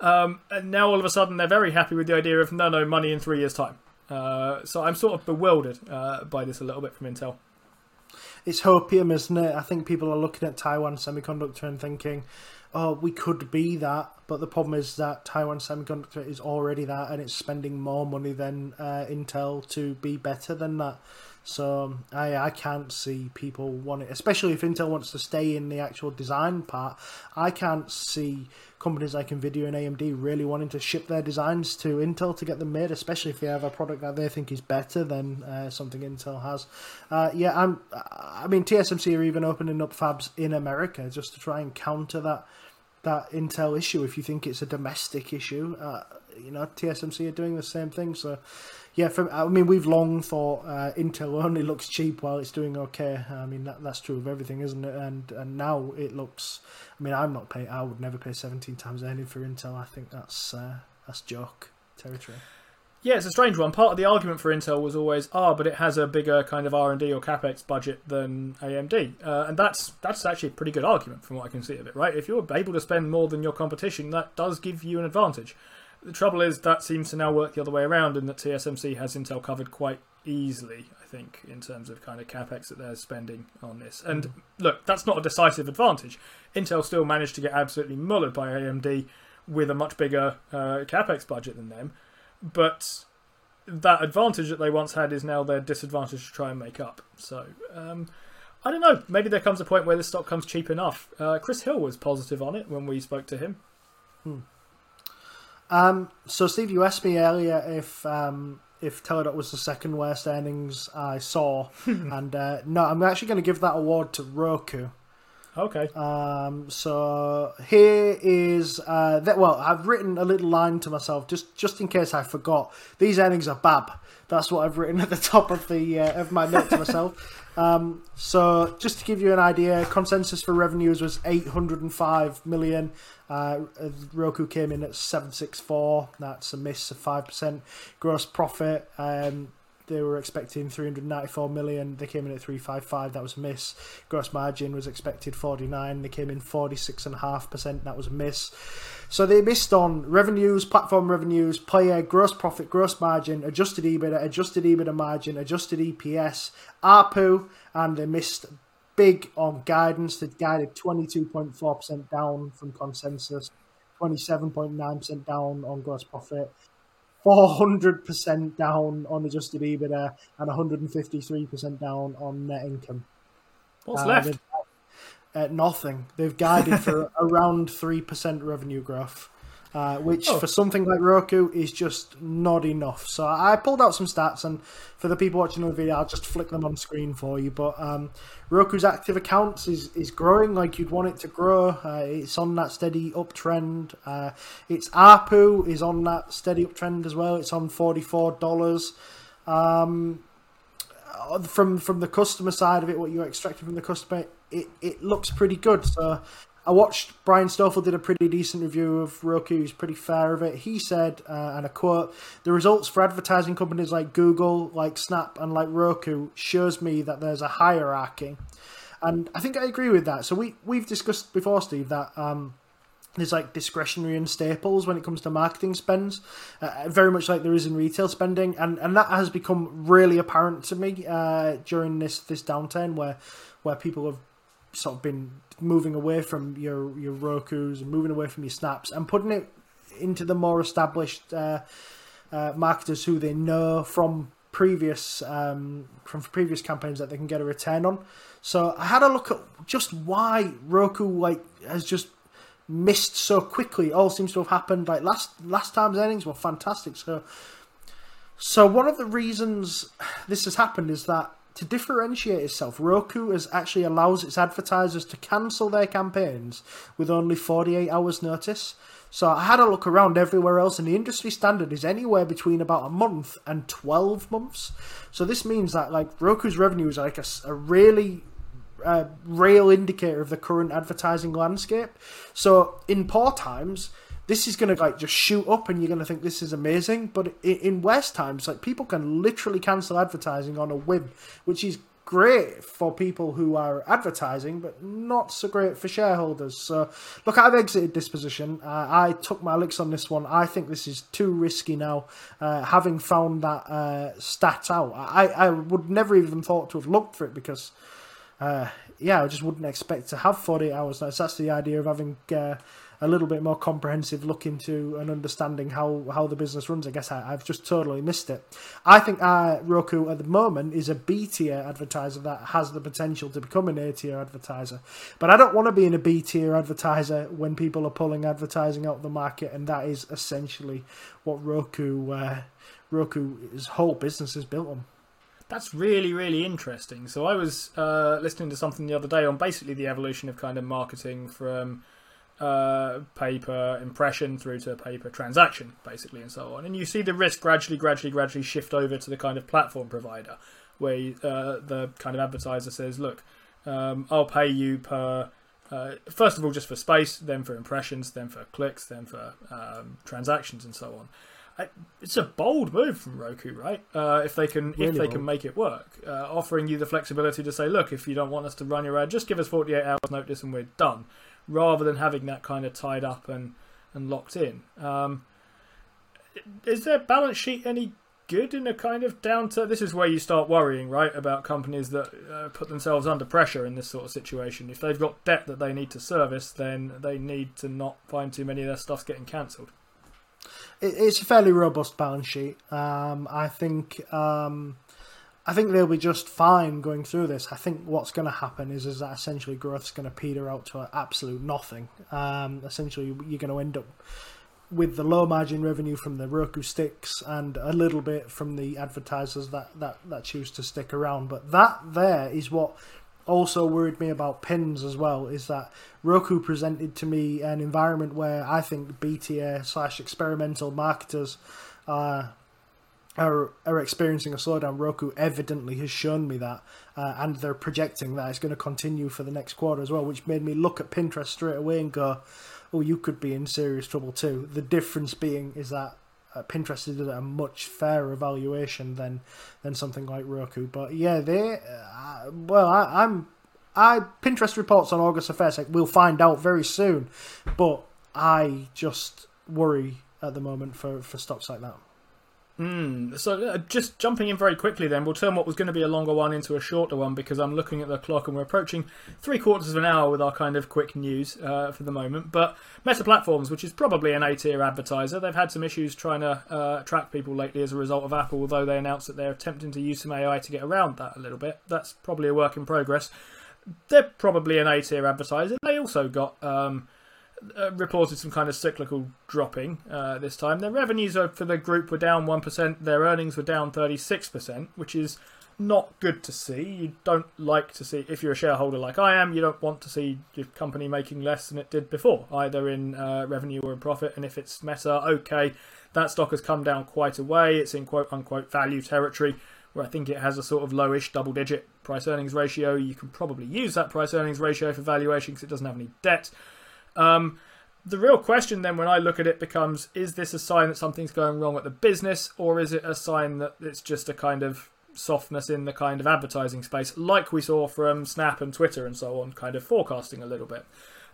B: Um, and now all of a sudden they're very happy with the idea of no, no money in three years' time. Uh, so I'm sort of bewildered uh, by this a little bit from Intel
C: it's hopium, isn't it? I think people are looking at Taiwan Semiconductor and thinking, oh, we could be that. But the problem is that Taiwan Semiconductor is already that and it's spending more money than uh, Intel to be better than that. So I I can't see people wanting, especially if Intel wants to stay in the actual design part. I can't see companies like Nvidia and AMD really wanting to ship their designs to Intel to get them made, especially if they have a product that they think is better than uh, something Intel has. Uh, yeah, I'm. I mean, TSMC are even opening up fabs in America just to try and counter that that Intel issue. If you think it's a domestic issue, uh, you know, TSMC are doing the same thing. So, yeah, for, I mean, we've long thought uh, Intel only looks cheap while it's doing okay. I mean, that, that's true of everything, isn't it? And and now it looks I mean, I'm not paying. I would never pay 17 times earning for Intel. I think that's uh, that's joke territory.
B: Yeah, it's a strange one. Part of the argument for Intel was always, ah, oh, but it has a bigger kind of R and D or capex budget than AMD, uh, and that's that's actually a pretty good argument from what I can see of it. Right? If you're able to spend more than your competition, that does give you an advantage. The trouble is that seems to now work the other way around, in that TSMC has Intel covered quite easily. I think in terms of kind of capex that they're spending on this. And mm. look, that's not a decisive advantage. Intel still managed to get absolutely mullered by AMD with a much bigger uh, capex budget than them, but that advantage that they once had is now their disadvantage to try and make up. So. Um, I don't know. Maybe there comes a point where this stock comes cheap enough. Uh, Chris Hill was positive on it when we spoke to him.
C: Hmm. Um, so, Steve, you asked me earlier if um, if Teladoc was the second worst earnings I saw, and uh, no, I'm actually going to give that award to Roku.
B: Okay.
C: Um, so here is uh, that. Well, I've written a little line to myself just just in case I forgot. These earnings are bab. That's what I've written at the top of the uh, of my note to myself. Um, so just to give you an idea, consensus for revenues was 805 million. Uh, Roku came in at 764. That's a miss of five percent. Gross profit. Um, they were expecting 394 million. They came in at 355. That was a miss. Gross margin was expected 49. They came in 46.5%. That was a miss. So they missed on revenues, platform revenues, player, gross profit, gross margin, adjusted EBITDA, adjusted EBITDA margin, adjusted EPS, ARPU, and they missed big on guidance. They guided 22.4% down from consensus, 27.9% down on gross profit, 400% down on adjusted EBITDA and 153% down on net income.
B: What's uh, left?
C: Uh, nothing. They've guided for around 3% revenue growth uh, which oh. for something like Roku is just not enough. So I pulled out some stats, and for the people watching the video, I'll just flick them on screen for you. But um, Roku's active accounts is, is growing like you'd want it to grow. Uh, it's on that steady uptrend. Uh, its ARPU is on that steady uptrend as well. It's on forty four dollars. Um, from from the customer side of it, what you're extracting from the customer, it, it looks pretty good. So I watched Brian Stoffel did a pretty decent review of Roku. He's pretty fair of it. He said, uh, and I quote, "The results for advertising companies like Google, like Snap, and like Roku shows me that there's a hierarchy." And I think I agree with that. So we we've discussed before, Steve, that. Um, there's like discretionary and staples when it comes to marketing spends, uh, very much like there is in retail spending, and, and that has become really apparent to me uh, during this this downturn where where people have sort of been moving away from your your Roku's and moving away from your snaps and putting it into the more established uh, uh, marketers who they know from previous um, from previous campaigns that they can get a return on. So I had a look at just why Roku like has just missed so quickly. It all seems to have happened like last last time's earnings were fantastic. So So one of the reasons this has happened is that to differentiate itself, Roku has actually allows its advertisers to cancel their campaigns with only 48 hours notice. So I had a look around everywhere else, and the industry standard is anywhere between about a month and 12 months. So this means that like Roku's revenue is like a, a really uh, real indicator of the current advertising landscape. So in poor times, this is going to like just shoot up and you're going to think this is amazing. But in west times like people can literally cancel advertising on a whim which is great for people who are advertising but not so great for shareholders. So look i've exited this position. Uh, i took my licks on this one. I think this is too risky now uh, having found that uh, stat out. I, I would never even thought to have looked for it because uh, yeah i just wouldn't expect to have 48 hours. That's, the idea of having uh, a little bit more comprehensive look into and understanding how, how the business runs. I guess I, have just totally missed it. I think uh, Roku at the moment is a B tier advertiser that has the potential to become an A tier advertiser. But I don't want to be in a B tier advertiser when people are pulling advertising out of the market, and that is essentially what Roku uh, Roku's whole business is built on.
B: That's really, really interesting. So I was uh, listening to something the other day on basically the evolution of kind of marketing from uh, paper impression through to paper transaction, basically, and so on. And you see the risk gradually, gradually, gradually shift over to the kind of platform provider, where uh, the kind of advertiser says, "Look, um, I'll pay you per." Uh, first of all, just for space, then for impressions, then for clicks, then for um, transactions, and so on. I, it's a bold move from Roku, right? Uh, if they can, really if they bold. can make it work, uh, offering you the flexibility to say, "Look, if you don't want us to run your ad, just give us 48 hours notice and we're done." Rather than having that kind of tied up and, and locked in. Um, is their balance sheet any good in a kind of downturn? This is where you start worrying, right, about companies that uh, put themselves under pressure in this sort of situation. If they've got debt that they need to service, then they need to not find too many of their stuffs getting cancelled.
C: It's a fairly robust balance sheet. Um, I think. Um, I think they'll be just fine going through this. I think what's going to happen is is that essentially growth's going to peter out to absolute nothing. Um, essentially, you're going to end up with the low margin revenue from the Roku sticks and a little bit from the advertisers that, that, that choose to stick around. But that there is what also worried me about pins as well is that Roku presented to me an environment where I think BTA slash experimental marketers are are, are experiencing a slowdown. Roku evidently has shown me that, uh, and they're projecting that it's going to continue for the next quarter as well, which made me look at Pinterest straight away and go, "Oh, you could be in serious trouble too." The difference being is that uh, Pinterest is at a much fairer valuation than than something like Roku. But yeah, they uh, well, I, I'm I Pinterest reports on August the first. Like, we'll find out very soon, but I just worry at the moment for for stocks like that.
B: Mm, so uh, just jumping in very quickly then, we'll turn what was going to be a longer one into a shorter one because I'm looking at the clock and we're approaching three quarters of an hour with our kind of quick news uh, for the moment. But Meta Platforms, which is probably an A-tier advertiser, they've had some issues trying to uh, attract people lately as a result of Apple, although they announced that they're attempting to use some AI to get around that a little bit. That's probably a work in progress. They're probably an A-tier advertiser. They also got... Um, uh, reported some kind of cyclical dropping uh, this time. Their revenues for the group were down 1%, their earnings were down 36%, which is not good to see. You don't like to see, if you're a shareholder like I am, you don't want to see your company making less than it did before, either in uh, revenue or in profit. And if it's Meta, okay, that stock has come down quite a way. It's in quote unquote value territory where I think it has a sort of lowish double digit price earnings ratio. You can probably use that price earnings ratio for valuation because it doesn't have any debt. Um, the real question then, when I look at it, becomes: Is this a sign that something's going wrong at the business, or is it a sign that it's just a kind of softness in the kind of advertising space, like we saw from Snap and Twitter and so on, kind of forecasting a little bit?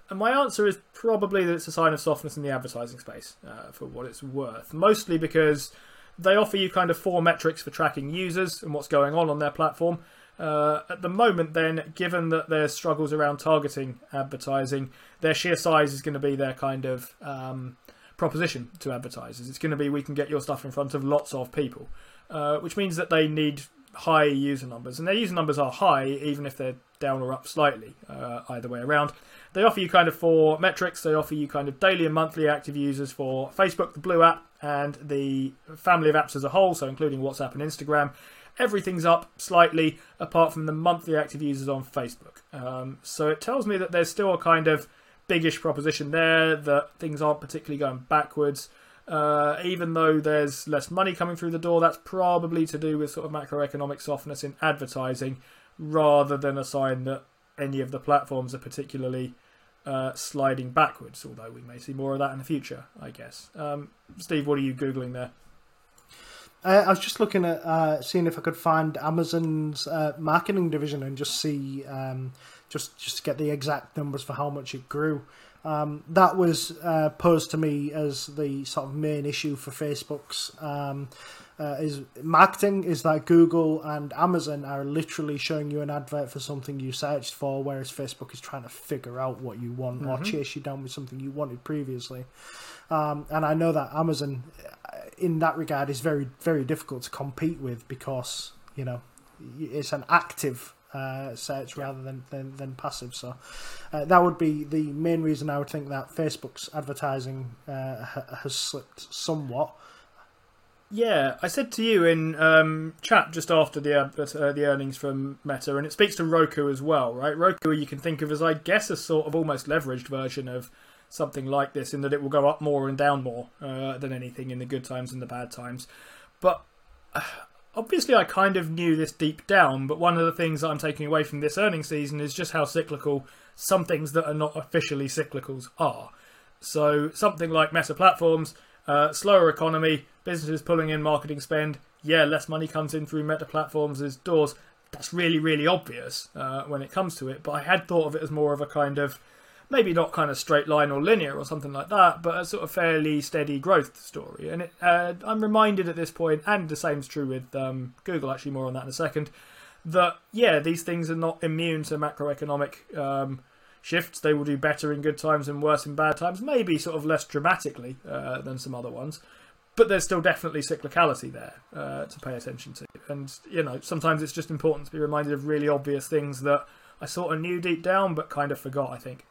B: And my answer is probably that it's a sign of softness in the advertising space, uh, for what it's worth. Mostly because they offer you kind of four metrics for tracking users and what's going on on their platform. Uh, at the moment, then, given that there's struggles around targeting advertising, their sheer size is going to be their kind of um, proposition to advertisers. It's going to be we can get your stuff in front of lots of people, uh, which means that they need high user numbers, and their user numbers are high even if they're down or up slightly, uh, either way around. They offer you kind of four metrics. They offer you kind of daily and monthly active users for Facebook, the Blue app, and the family of apps as a whole, so including WhatsApp and Instagram. Everything's up slightly, apart from the monthly active users on Facebook. Um, so it tells me that there's still a kind of biggish proposition there, that things aren't particularly going backwards. Uh, even though there's less money coming through the door, that's probably to do with sort of macroeconomic softness in advertising rather than a sign that any of the platforms are particularly uh, sliding backwards, although we may see more of that in the future, I guess. Um, Steve, what are you Googling there?
C: Uh, I was just looking at uh, seeing if I could find Amazon's uh, marketing division and just see, um, just just get the exact numbers for how much it grew. Um, that was uh, posed to me as the sort of main issue for Facebook's um, uh, is marketing. Is that Google and Amazon are literally showing you an advert for something you searched for, whereas Facebook is trying to figure out what you want mm-hmm. or chase you down with something you wanted previously. Um, and I know that Amazon, uh, in that regard, is very very difficult to compete with because you know it's an active uh, search rather than, than, than passive. So uh, that would be the main reason I would think that Facebook's advertising uh, ha- has slipped somewhat.
B: Yeah, I said to you in um, chat just after the uh, the earnings from Meta, and it speaks to Roku as well, right? Roku, you can think of as, I guess, a sort of almost leveraged version of something like this, in that it will go up more and down more uh, than anything in the good times and the bad times. But uh, obviously I kind of knew this deep down, but one of the things that I'm taking away from this earnings season is just how cyclical some things that are not officially cyclicals are. So something like Meta Platforms, uh, slower economy, businesses pulling in marketing spend, yeah, less money comes in through Meta Platforms' doors. That's really, really obvious uh, when it comes to it, but I had thought of it as more of a kind of maybe not kind of straight line or linear or something like that, but a sort of fairly steady growth story. And it, uh, I'm reminded at this point, and the same's true with um, Google, actually, more on that in a second, that yeah, these things are not immune to macroeconomic um, shifts. They will do better in good times and worse in bad times, maybe sort of less dramatically uh, than some other ones. But there's still definitely cyclicality there uh, to pay attention to. And, you know, sometimes it's just important to be reminded of really obvious things that I sort of knew deep down but kind of forgot, I think.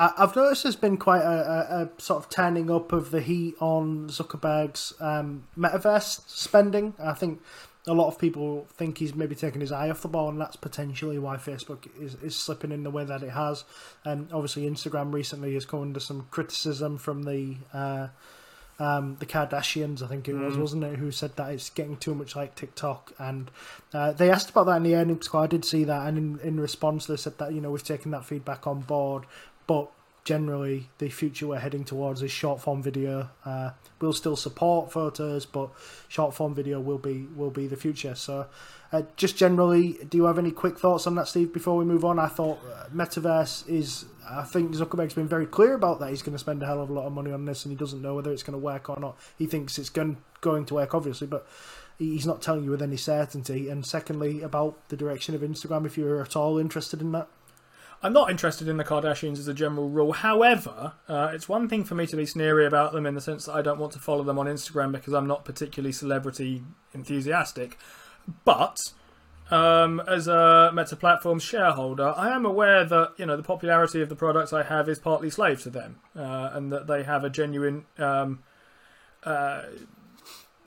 C: I've noticed there's been quite a, a, a, sort of turning up of the heat on Zuckerberg's um, metaverse spending. I think a lot of people think he's maybe taking his eye off the ball, and that's potentially why Facebook is, is slipping in the way that it has. And obviously, Instagram recently has come under some criticism from the uh, um, the Kardashians, I think it was, mm. wasn't it, who said that it's getting too much like TikTok. And uh, they asked about that in the earnings call. I did see that, and in, in response, they said that you know we've taken that feedback on board, but generally the future we're heading towards is short form video. Uh, we'll still support photos, but short form video will be will be the future. So, uh, just generally, do you have any quick thoughts on that, Steve? Before we move on, I thought uh, metaverse is. I think Zuckerberg's been very clear about that. He's going to spend a hell of a lot of money on this, and he doesn't know whether it's going to work or not. He thinks it's going going to work, obviously, but he's not telling you with any certainty. And secondly, about the direction of Instagram, if you're at all interested in that.
B: I'm not interested in the Kardashians as a general rule. However, uh, it's one thing for me to be sneery about them in the sense that I don't want to follow them on Instagram because I'm not particularly celebrity enthusiastic. But um, as a Meta Platforms shareholder, I am aware that you know the popularity of the products I have is partly slave to them, uh, and that they have a genuine um, uh,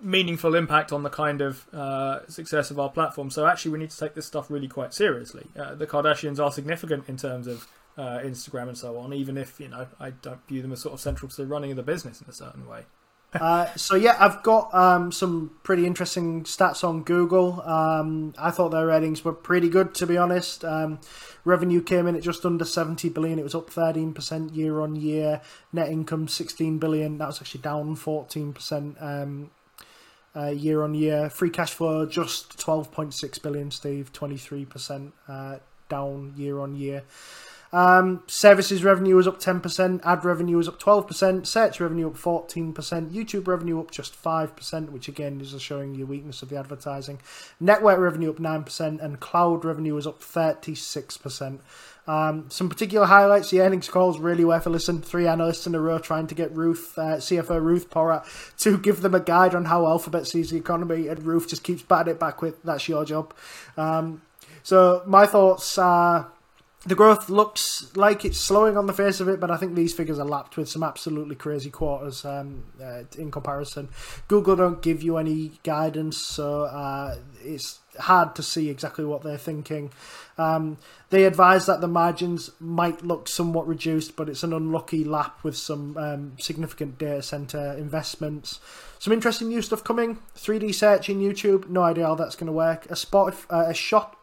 B: meaningful impact on the kind of uh, success of our platform. So actually, we need to take this stuff really quite seriously. Uh, the Kardashians are significant in terms of uh, Instagram and so on, even if you know I don't view them as sort of central to the running of the business in a certain way.
C: Uh, so yeah, I've got um, some pretty interesting stats on Google. Um, I thought their ratings were pretty good, to be honest. Um, revenue came in at just under 70 billion. It was up 13% year on year. Net income 16 billion. That was actually down 14% um, uh, year on year. Free cash flow just 12.6 billion, Steve, 23% uh, down year on year. Um, services revenue was up 10%, ad revenue was up 12%, search revenue up 14%, YouTube revenue up just 5%, which again is showing you weakness of the advertising. Network revenue up 9%, and cloud revenue was up 36%. Um, some particular highlights: the earnings calls really worth a listen. Three analysts in a row trying to get Ruth, uh, CFO Ruth Porat, to give them a guide on how Alphabet sees the economy, and Ruth just keeps batting it back with, "That's your job." Um, so my thoughts are the growth looks like it's slowing on the face of it, but I think these figures are lapped with some absolutely crazy quarters um, uh, in comparison. Google don't give you any guidance, so uh, it's hard to see exactly what they're thinking. Um, they advise that the margins might look somewhat reduced, but it's an unlucky lap with some um, significant data center investments. Some interesting new stuff coming. 3D search in YouTube. No idea how that's going to work. A spot, uh, a shop,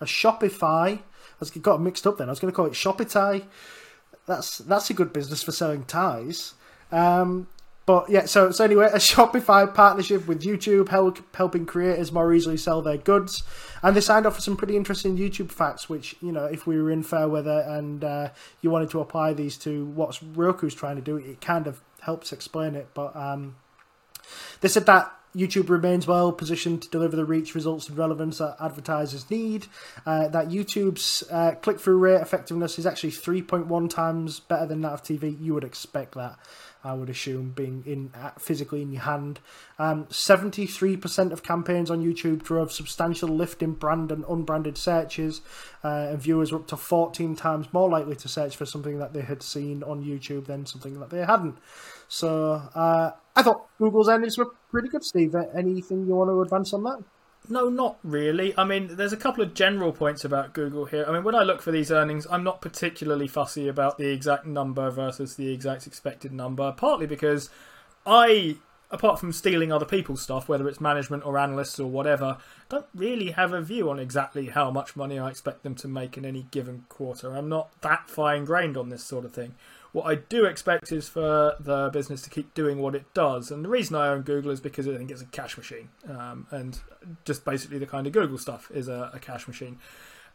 C: a Shopify I got mixed up then. I was going to call it Shopify. That's that's a good business for selling ties. Um, but yeah, so so anyway, a Shopify partnership with YouTube, help, helping creators more easily sell their goods, and they signed off for some pretty interesting YouTube facts. Which you know, if we were in fair weather and uh, you wanted to apply these to what Roku's trying to do, it kind of helps explain it. But um, they said that YouTube remains well positioned to deliver the reach, results, and relevance that advertisers need. Uh, that YouTube's uh, click through rate effectiveness is actually 3.1 times better than that of TV. You would expect that, I would assume, being in uh, physically in your hand. Um, 73% of campaigns on YouTube drove substantial lift in brand and unbranded searches, uh, and viewers were up to 14 times more likely to search for something that they had seen on YouTube than something that they hadn't. So uh, I thought Google's earnings were pretty good, Steve. Anything you want to advance on that?
B: No, not really. I mean, there's a couple of general points about Google here. I mean, when I look for these earnings, I'm not particularly fussy about the exact number versus the exact expected number, partly because I, apart from stealing other people's stuff, whether it's management or analysts or whatever, don't really have a view on exactly how much money I expect them to make in any given quarter. I'm not that fine grained on this sort of thing. What I do expect is for the business to keep doing what it does. And the reason I own Google is because I think it's a cash machine. Um, and just basically the kind of Google stuff is a, a cash machine.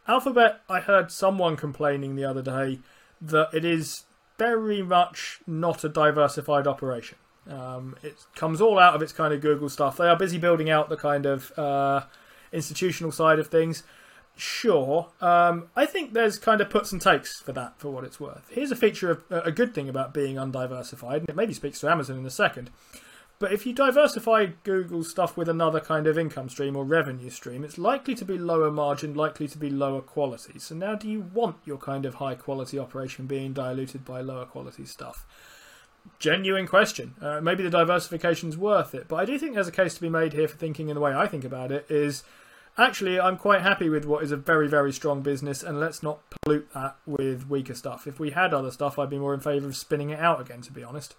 B: Alphabet, I heard someone complaining the other day that it is very much not a diversified operation. Um, it comes all out of its kind of Google stuff. They are busy building out the kind of uh, institutional side of things. Sure. Um, I think there's kind of puts and takes for that, for what it's worth. Here's a feature of a good thing about being undiversified, and it maybe speaks to Amazon in a second. But if you diversify Google stuff with another kind of income stream or revenue stream, it's likely to be lower margin, likely to be lower quality. So now, do you want your kind of high quality operation being diluted by lower quality stuff? Genuine question. Uh, maybe the diversification's worth it, but I do think there's a case to be made here for thinking in the way I think about it is actually, I'm quite happy with what is a very, very strong business, and let's not pollute that with weaker stuff. If we had other stuff, I'd be more in favour of spinning it out again, to be honest.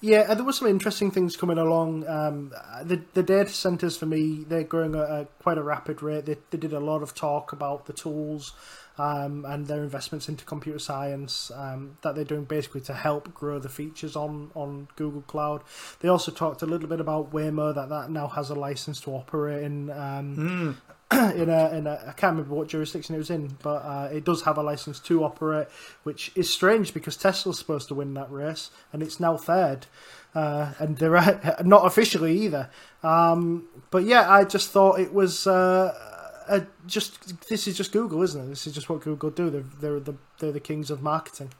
C: Yeah, and there were some interesting things coming along. Um, the the data centers for me, they're growing at quite a rapid rate. They, they did a lot of talk about the tools um, and their investments into computer science um, that they're doing basically to help grow the features on, on Google Cloud. They also talked a little bit about Waymo that that now has a license to operate in. Um, mm. in a, in a, I can't remember what jurisdiction it was in, but uh, it does have a license to operate, which is strange because Tesla's supposed to win that race and it's now third. Uh, and they're not officially either. Um, but yeah, I just thought it was uh, uh, just this is just Google, isn't it? This is just what Google do. They're they're the they're the kings of marketing.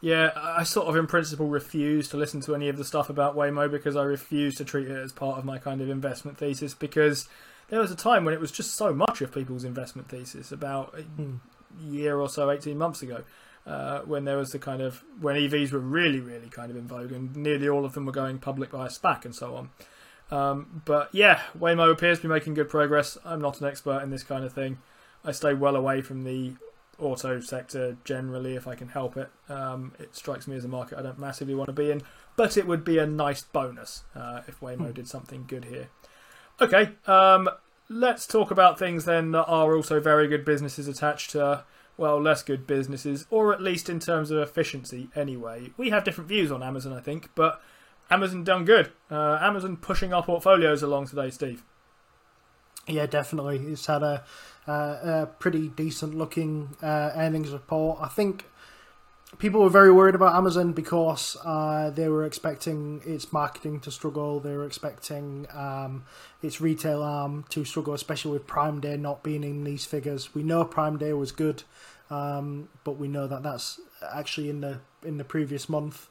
B: Yeah, I sort of in principle refuse to listen to any of the stuff about Waymo because I refuse to treat it as part of my kind of investment thesis because there was a time when it was just so much of people's investment thesis about a hmm. year or so, 18 months ago. Uh, when there was the kind of when EVs were really, really kind of in vogue, and nearly all of them were going public by a SPAC and so on. Um, but yeah, Waymo appears to be making good progress. I'm not an expert in this kind of thing. I stay well away from the auto sector generally if I can help it. Um, it strikes me as a market I don't massively want to be in, but it would be a nice bonus uh, if Waymo hmm. did something good here. Okay, um, let's talk about things then that are also very good businesses attached to, well, less good businesses, or at least in terms of efficiency anyway. We have different views on Amazon, I think, but Amazon done good. Uh, Amazon pushing our portfolios along today, Steve.
C: Yeah, definitely. It's had a, a, a pretty decent looking uh, earnings report. I think people were very worried about Amazon because uh, they were expecting its marketing to struggle. They were expecting um, its retail arm to struggle, especially with Prime Day not being in these figures. We know Prime Day was good, um, but we know that that's actually in the in the previous month.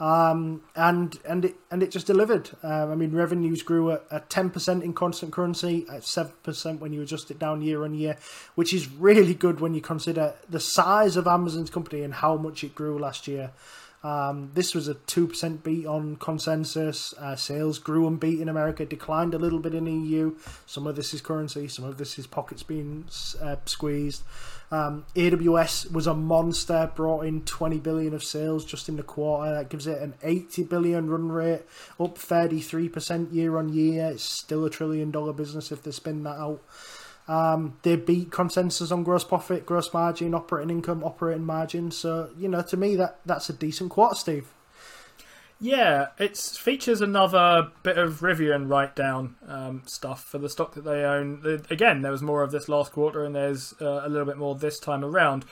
C: Um, and and it and it just delivered. Um, I mean, revenues grew at ten percent in constant currency, at seven percent when you adjust it down year on year, which is really good when you consider the size of Amazon's company and how much it grew last year. Um, this was a 2% beat on consensus. Uh, sales grew and beat in America, declined a little bit in the EU. Some of this is currency, some of this is pockets being uh, squeezed. Um, AWS was a monster, brought in 20 billion of sales just in the quarter. That gives it an 80 billion run rate, up 33% year on year. It's still a trillion dollar business if they spin that out. Um, they beat consensus on gross profit, gross margin, operating income, operating margin. So you know, to me, that that's a decent quarter, Steve.
B: Yeah, it features another bit of Rivian write down um, stuff for the stock that they own. Again, there was more of this last quarter, and there's uh, a little bit more this time around.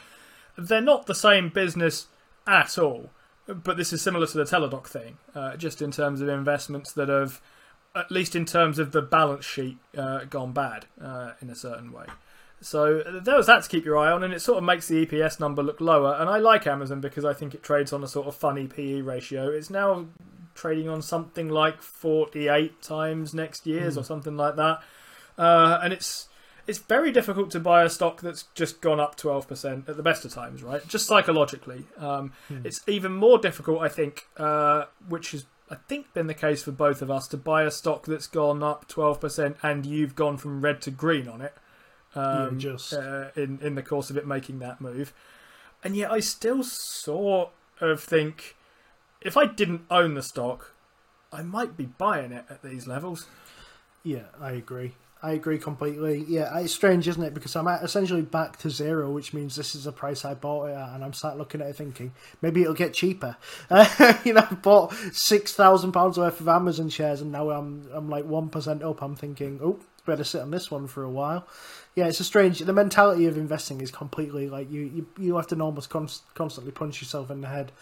B: They're not the same business at all, but this is similar to the Teladoc thing, uh, just in terms of investments that have at least in terms of the balance sheet, uh, gone bad uh, in a certain way. So there was that to keep your eye on, and it sort of makes the EPS number look lower. And I like Amazon because I think it trades on a sort of funny PE ratio. It's now trading on something like 48 times next year's mm. or something like that. Uh, and it's it's very difficult to buy a stock that's just gone up 12% at the best of times, right? Just psychologically. Um, mm. It's even more difficult, I think, uh, which is I think been the case for both of us to buy a stock that's gone up 12% and you've gone from red to green on it um,
C: yeah, just
B: uh, in in the course of it making that move. And yet I still sort of think if I didn't own the stock, I might be buying it at these levels.
C: Yeah, I agree. I agree completely. Yeah, it's strange, isn't it? Because I'm essentially back to zero, which means this is the price I bought it at, and I'm sat looking at it thinking maybe it'll get cheaper. Uh, you know, I bought six thousand pounds worth of Amazon shares, and now I'm I'm like one percent up. I'm thinking, oh, better sit on this one for a while. Yeah, it's a strange. The mentality of investing is completely like you you, you have to almost const, constantly punch yourself in the head.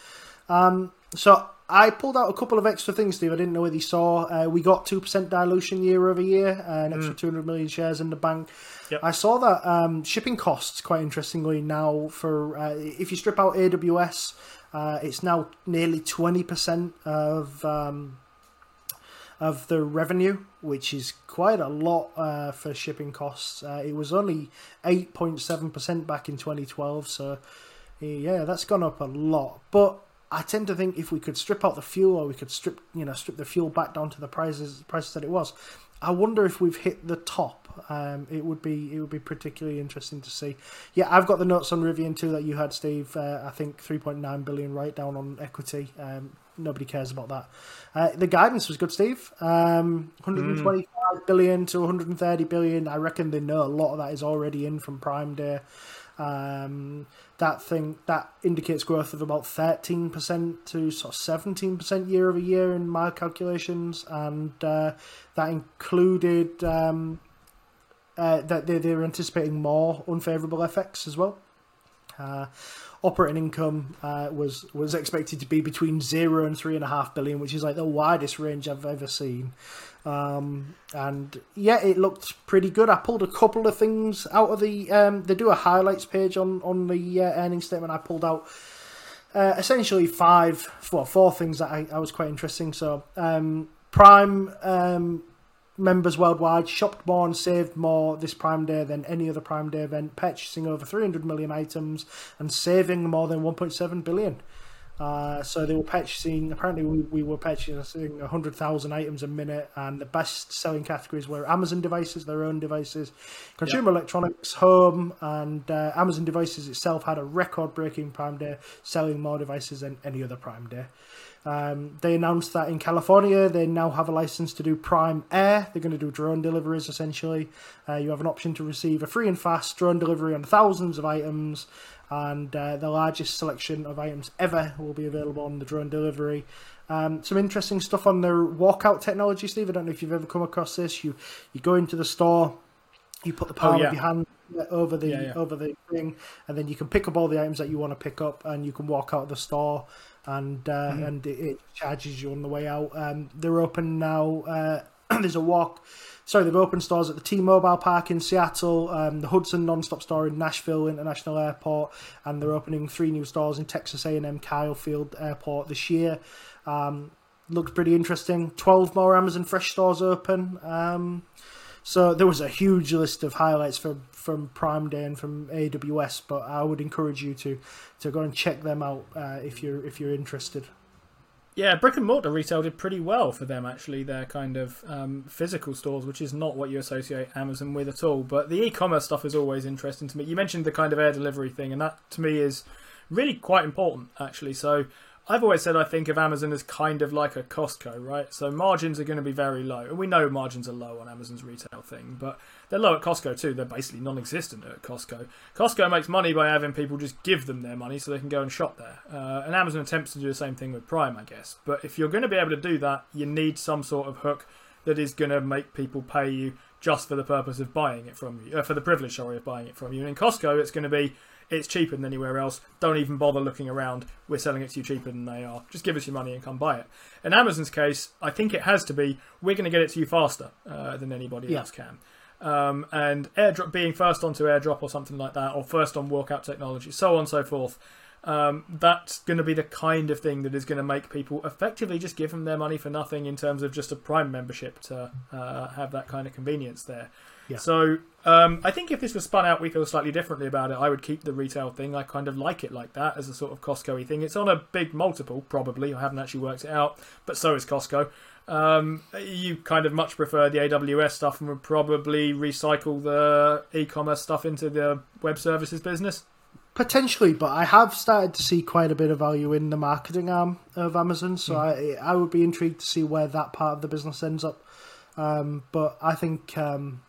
C: Um, so I pulled out a couple of extra things, Steve. I didn't know whether you saw. Uh, we got two percent dilution year over year, uh, an extra mm. two hundred million shares in the bank. Yep. I saw that um, shipping costs quite interestingly now. For uh, if you strip out AWS, uh, it's now nearly twenty percent of um, of the revenue, which is quite a lot uh, for shipping costs. Uh, it was only eight point seven percent back in twenty twelve, so yeah, that's gone up a lot, but I tend to think if we could strip out the fuel, or we could strip, you know, strip the fuel back down to the prices prices that it was. I wonder if we've hit the top. Um, it would be it would be particularly interesting to see. Yeah, I've got the notes on Rivian too that you had, Steve. Uh, I think three point nine billion write down on equity. Um, nobody cares about that. Uh, the guidance was good, Steve. Um, 125 mm. billion to 130 billion. I reckon they know a lot of that is already in from Prime Day. Um, that thing that indicates growth of about 13% to sort of 17% year over year in my calculations, and uh, that included um, uh, that they, they're anticipating more unfavourable effects as well. Uh, operating income uh, was was expected to be between zero and three and a half billion, which is like the widest range I've ever seen. Um, and yeah, it looked pretty good. I pulled a couple of things out of the. Um, they do a highlights page on on the uh, earnings statement. I pulled out uh, essentially five, well, four things that I, I was quite interesting. So um, Prime um, members worldwide shopped more and saved more this Prime Day than any other Prime Day event, purchasing over 300 million items and saving more than 1.7 billion. Uh, so they were purchasing. Apparently, we, we were purchasing hundred thousand items a minute, and the best selling categories were Amazon devices, their own devices, consumer yep. electronics, home, and uh, Amazon devices itself had a record-breaking Prime Day, selling more devices than any other Prime Day. Um, they announced that in California, they now have a license to do Prime Air. They're going to do drone deliveries essentially. Uh, you have an option to receive a free and fast drone delivery on thousands of items and uh, the largest selection of items ever will be available on the drone delivery. Um, some interesting stuff on their walkout technology, Steve. I don't know if you've ever come across this. You you go into the store, You put the palm
B: Oh, yeah.
C: of your hand over the
B: Yeah, yeah.
C: over the thing, and then you can pick up all the items that you want to pick up, and you can walk out of the store, and uh,
B: Mm-hmm.
C: and it, it charges you on the way out. Um, they're open now. Uh, there's a walk. Sorry, they've opened stores at the T-Mobile Park in Seattle, um, the Hudson Non-Stop Store in Nashville International Airport, and they're opening three new stores in Texas A&M Kyle Field Airport this year. Um, looks pretty interesting. Twelve more Amazon Fresh stores open. Um, so there was a huge list of highlights from from Prime Day and from AWS, but I would encourage you to to go and check them out uh, if you're if you're interested.
B: Yeah, brick and mortar retail did pretty well for them actually. Their kind of um, physical stores, which is not what you associate Amazon with at all. But the e-commerce stuff is always interesting to me. You mentioned the kind of air delivery thing, and that to me is really quite important actually. So I've always said I think of Amazon as kind of like a Costco, right? So margins are going to be very low. And we know margins are low on Amazon's retail thing, but they're low at Costco too. They're basically non existent at Costco. Costco makes money by having people just give them their money so they can go and shop there. Uh, and Amazon attempts to do the same thing with Prime, I guess. But if you're going to be able to do that, you need some sort of hook that is going to make people pay you just for the purpose of buying it from you, uh, for the privilege, sorry, of buying it from you. And in Costco, it's going to be it's cheaper than anywhere else. Don't even bother looking around. We're selling it to you cheaper than they are. Just give us your money and come buy it. In Amazon's case, I think it has to be we're going to get it to you faster uh, than anybody
C: Yeah.
B: else can. Um, and airdrop being first onto airdrop or something like that, or first on walkout technology, so on and so forth. Um, that's going to be the kind of thing that is going to make people effectively just give them their money for nothing in terms of just a Prime membership to uh, have that kind of convenience there.
C: Yeah.
B: So um, I think if this was spun out, we feel slightly differently about it. I would keep the retail thing. I kind of like it like that as a sort of Costco-y thing. It's on a big multiple, probably. I haven't actually worked it out, but so is Costco. Um, you kind of much prefer the AWS stuff and would probably recycle the e-commerce stuff into the web services business.
C: Potentially, but I have started to see quite a bit of value in the marketing arm of Amazon, so I I would be intrigued to see where that part of the business ends up. Um, but I think um,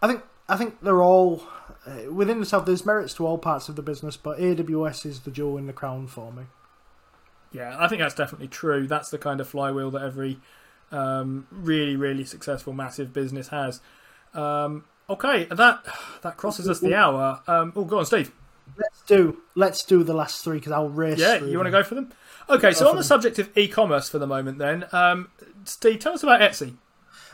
C: I think I think they're all uh, within themselves. There's merits to all parts of the business, but AWS is the jewel in the crown for me.
B: Yeah, I think that's definitely true. That's the kind of flywheel that every um, really, really successful, massive business has. Um, okay, that that crosses us the hour. Um, oh, go on, Steve.
C: Let's do let's do the last three because I'll race.
B: Yeah, you want to go for them? Okay, so on the
C: them.
B: subject of e-commerce for the moment, then, um, Steve, tell us about Etsy.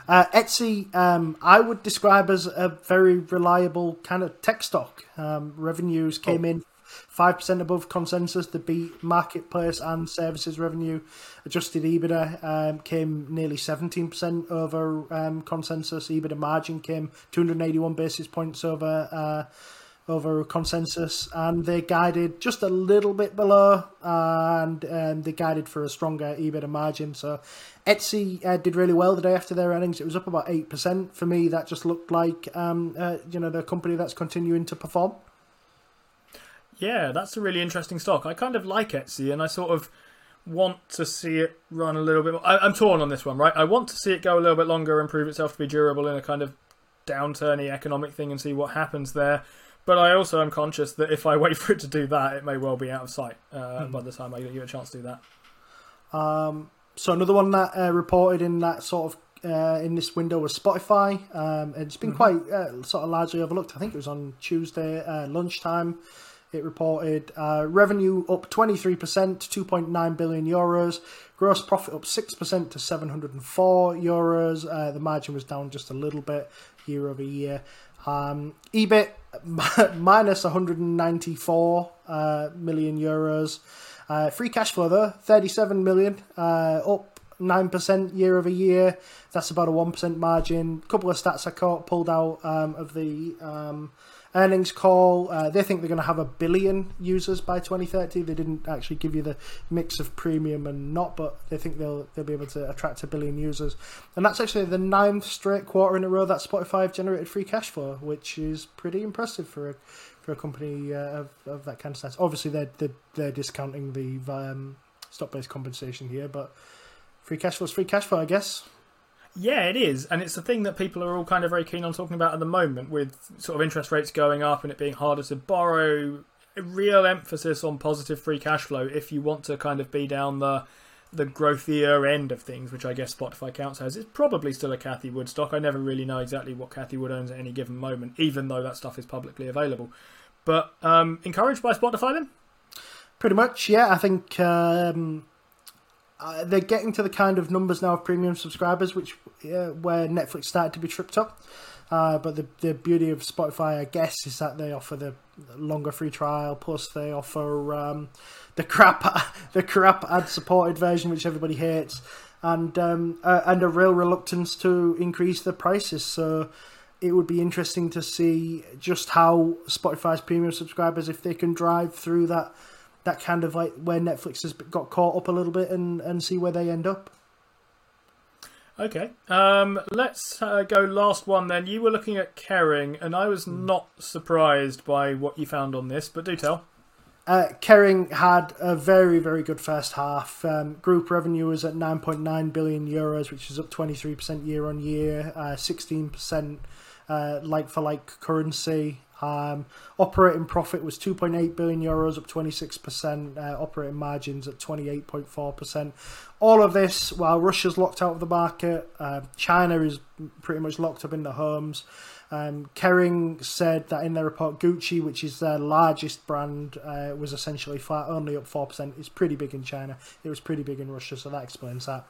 C: Uh, Etsy, um, I would describe as a very reliable kind of tech stock. Um, revenues came in five percent above consensus. The beat marketplace and services revenue, adjusted EBITDA um, came nearly seventeen percent over um, consensus. EBITDA margin came two hundred eighty-one basis points over. Uh, over consensus, and they guided just a little bit below, and um, they guided for a stronger EBITDA margin. So, Etsy uh, did really well the day after their earnings. It was up about eight percent. For me, that just looked like um, uh, you know the company that's continuing to perform.
B: Yeah, that's a really interesting stock. I kind of like Etsy, and I sort of want to see it run a little bit more. I, I'm torn on this one, right? I want to see it go a little bit longer and prove itself to be durable in a kind of downturny economic thing and see what happens there. But I also am conscious that if I wait for it to do that, it may well be out of sight uh, by the time I get a chance to do that.
C: Um, so another one that uh, reported in that sort of uh, in this window was Spotify. Um, it's been quite uh, sort of largely overlooked. I think it was on Tuesday uh, lunchtime. It reported uh, revenue up 23% to 2.9 billion euros, gross profit up 6% to 704 euros. Uh, the margin was down just a little bit year over year. Um, EBIT minus 194 uh, million euros. Uh, free cash flow though, 37 million, uh, up 9% year over year. That's about a 1% margin. A couple of stats I caught pulled out um, of the um, earnings call. Uh, they think they're going to have a billion users by 2030. They didn't actually give you the mix of premium and not, but they think they'll they'll be able to attract a billion users. And that's actually the ninth straight quarter in a row that Spotify generated free cash flow, which is pretty impressive for a for a company uh, of, of that kind of size. Obviously, they're they're, they're discounting the um, stock based compensation here, but free cash flow is free cash flow, I guess.
B: Yeah, it is, and it's a thing that people are all kind of very keen on talking about at the moment, with sort of interest rates going up and it being harder to borrow. A real emphasis on positive free cash flow if you want to kind of be down the the growthier end of things, which I guess Spotify counts as, it's probably still a Cathie Wood stock. I never really know exactly what Cathie Wood owns at any given moment, even though that stuff is publicly available. But um, encouraged by Spotify then?
C: Pretty much, yeah. I think um, uh, they're getting to the kind of numbers now of premium subscribers, which where Netflix started to be tripped up. Uh, but the the beauty of Spotify, I guess, is that they offer the longer free trial. Plus, they offer um, the crap the crap ad supported version, which everybody hates, and um, uh, and a real reluctance to increase the prices. So it would be interesting to see just how Spotify's premium subscribers, if they can drive through that that kind of like where Netflix has got caught up a little bit and and see where they end up.
B: Okay. Um, let's uh, go last one then. You were looking at Kering, and I was not surprised by what you found on this, but do tell.
C: Uh, Kering had a very, very good first half. Um, group revenue was at 9.9 billion euros, which is up 23% year on year, uh, 16% uh, like for like currency. Um, operating profit was 2.8 billion euros, up 26%. Uh, operating margins at 28.4%. All of this while Russia's locked out of the market. Uh, China is pretty much locked up in the homes. Um, Kering said that in their report, Gucci, which is their largest brand, uh, was essentially flat, only up 4%. It's pretty big in China. It was pretty big in Russia, so that explains that.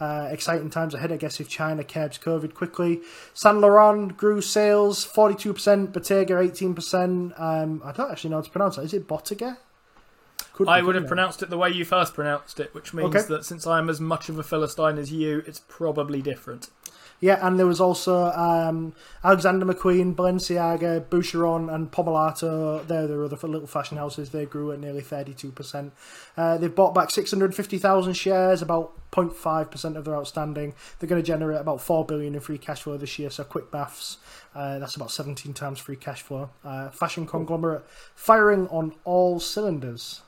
C: Uh, exciting times ahead, I guess, if China curbs COVID quickly. Saint Laurent grew sales 42%, Bottega 18%. Um, I don't actually know how to pronounce that. Is it Bottega?
B: Could I would have pronounced it the way you first pronounced it, which means
C: Okay.
B: that since I'm as much of a Philistine as you, it's probably different.
C: Yeah, and there was also um, Alexander McQueen, Balenciaga, Boucheron, and Pomellato. They're the other little fashion houses. They grew at nearly 32%. Uh, they've bought back 650,000 shares, about 0.5% of their outstanding. They're going to generate about 4 billion in free cash flow this year, so quick maths. Uh, that's about 17 times free cash flow. Uh, fashion conglomerate firing on all cylinders.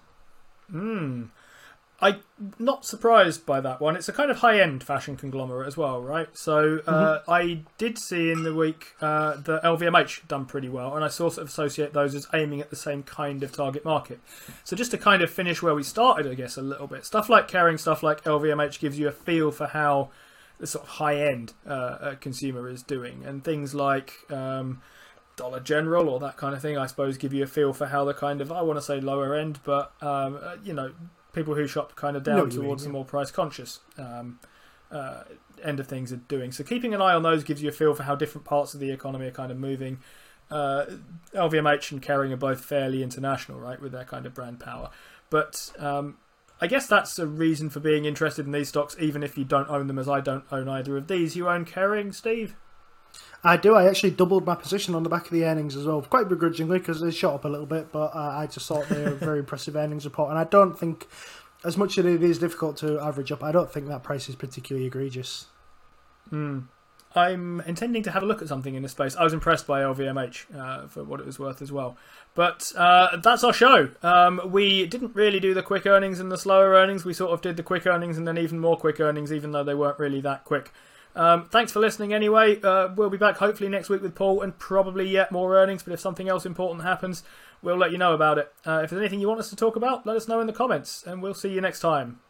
B: I'm not surprised by that one. It's a kind of high end fashion conglomerate as well, right? So uh, I did see in the week uh, that LVMH done pretty well, and I sort of associate those as aiming at the same kind of target market. So just to kind of finish where we started, I guess, a little bit. Stuff like Kering, stuff like LVMH gives you a feel for how the sort of high end uh, uh, consumer is doing, and things like. Um, Dollar General or that kind of thing, I suppose, give you a feel for how the kind of I want to say lower end, but um, uh, you know, people who shop kind of down
C: what you mean,
B: towards
C: yeah.
B: the more price conscious um, uh, end of things are doing. So keeping an eye on those gives you a feel for how different parts of the economy are kind of moving. Uh, LVMH and Kering are both fairly international, right, with their kind of brand power. But um, I guess that's a reason for being interested in these stocks, even if you don't own them, as I don't own either of these. You own Kering, Steve?
C: I do. I actually doubled my position on the back of the earnings as well, quite begrudgingly because they shot up a little bit. But uh, I just thought they were a very impressive earnings report, and I don't think, as much as it is difficult to average up, I don't think that price is particularly egregious.
B: I'm intending to have a look at something in this space. I was impressed by LVMH uh, for what it was worth as well. But uh, that's our show. Um, we didn't really do the quick earnings and the slower earnings. We sort of did the quick earnings and then even more quick earnings, even though they weren't really that quick. Um, thanks for listening anyway. Uh, we'll be back hopefully next week with Paul and probably yet more earnings. But if something else important happens, we'll let you know about it. Uh, if there's anything you want us to talk about, let us know in the comments, and we'll see you next time.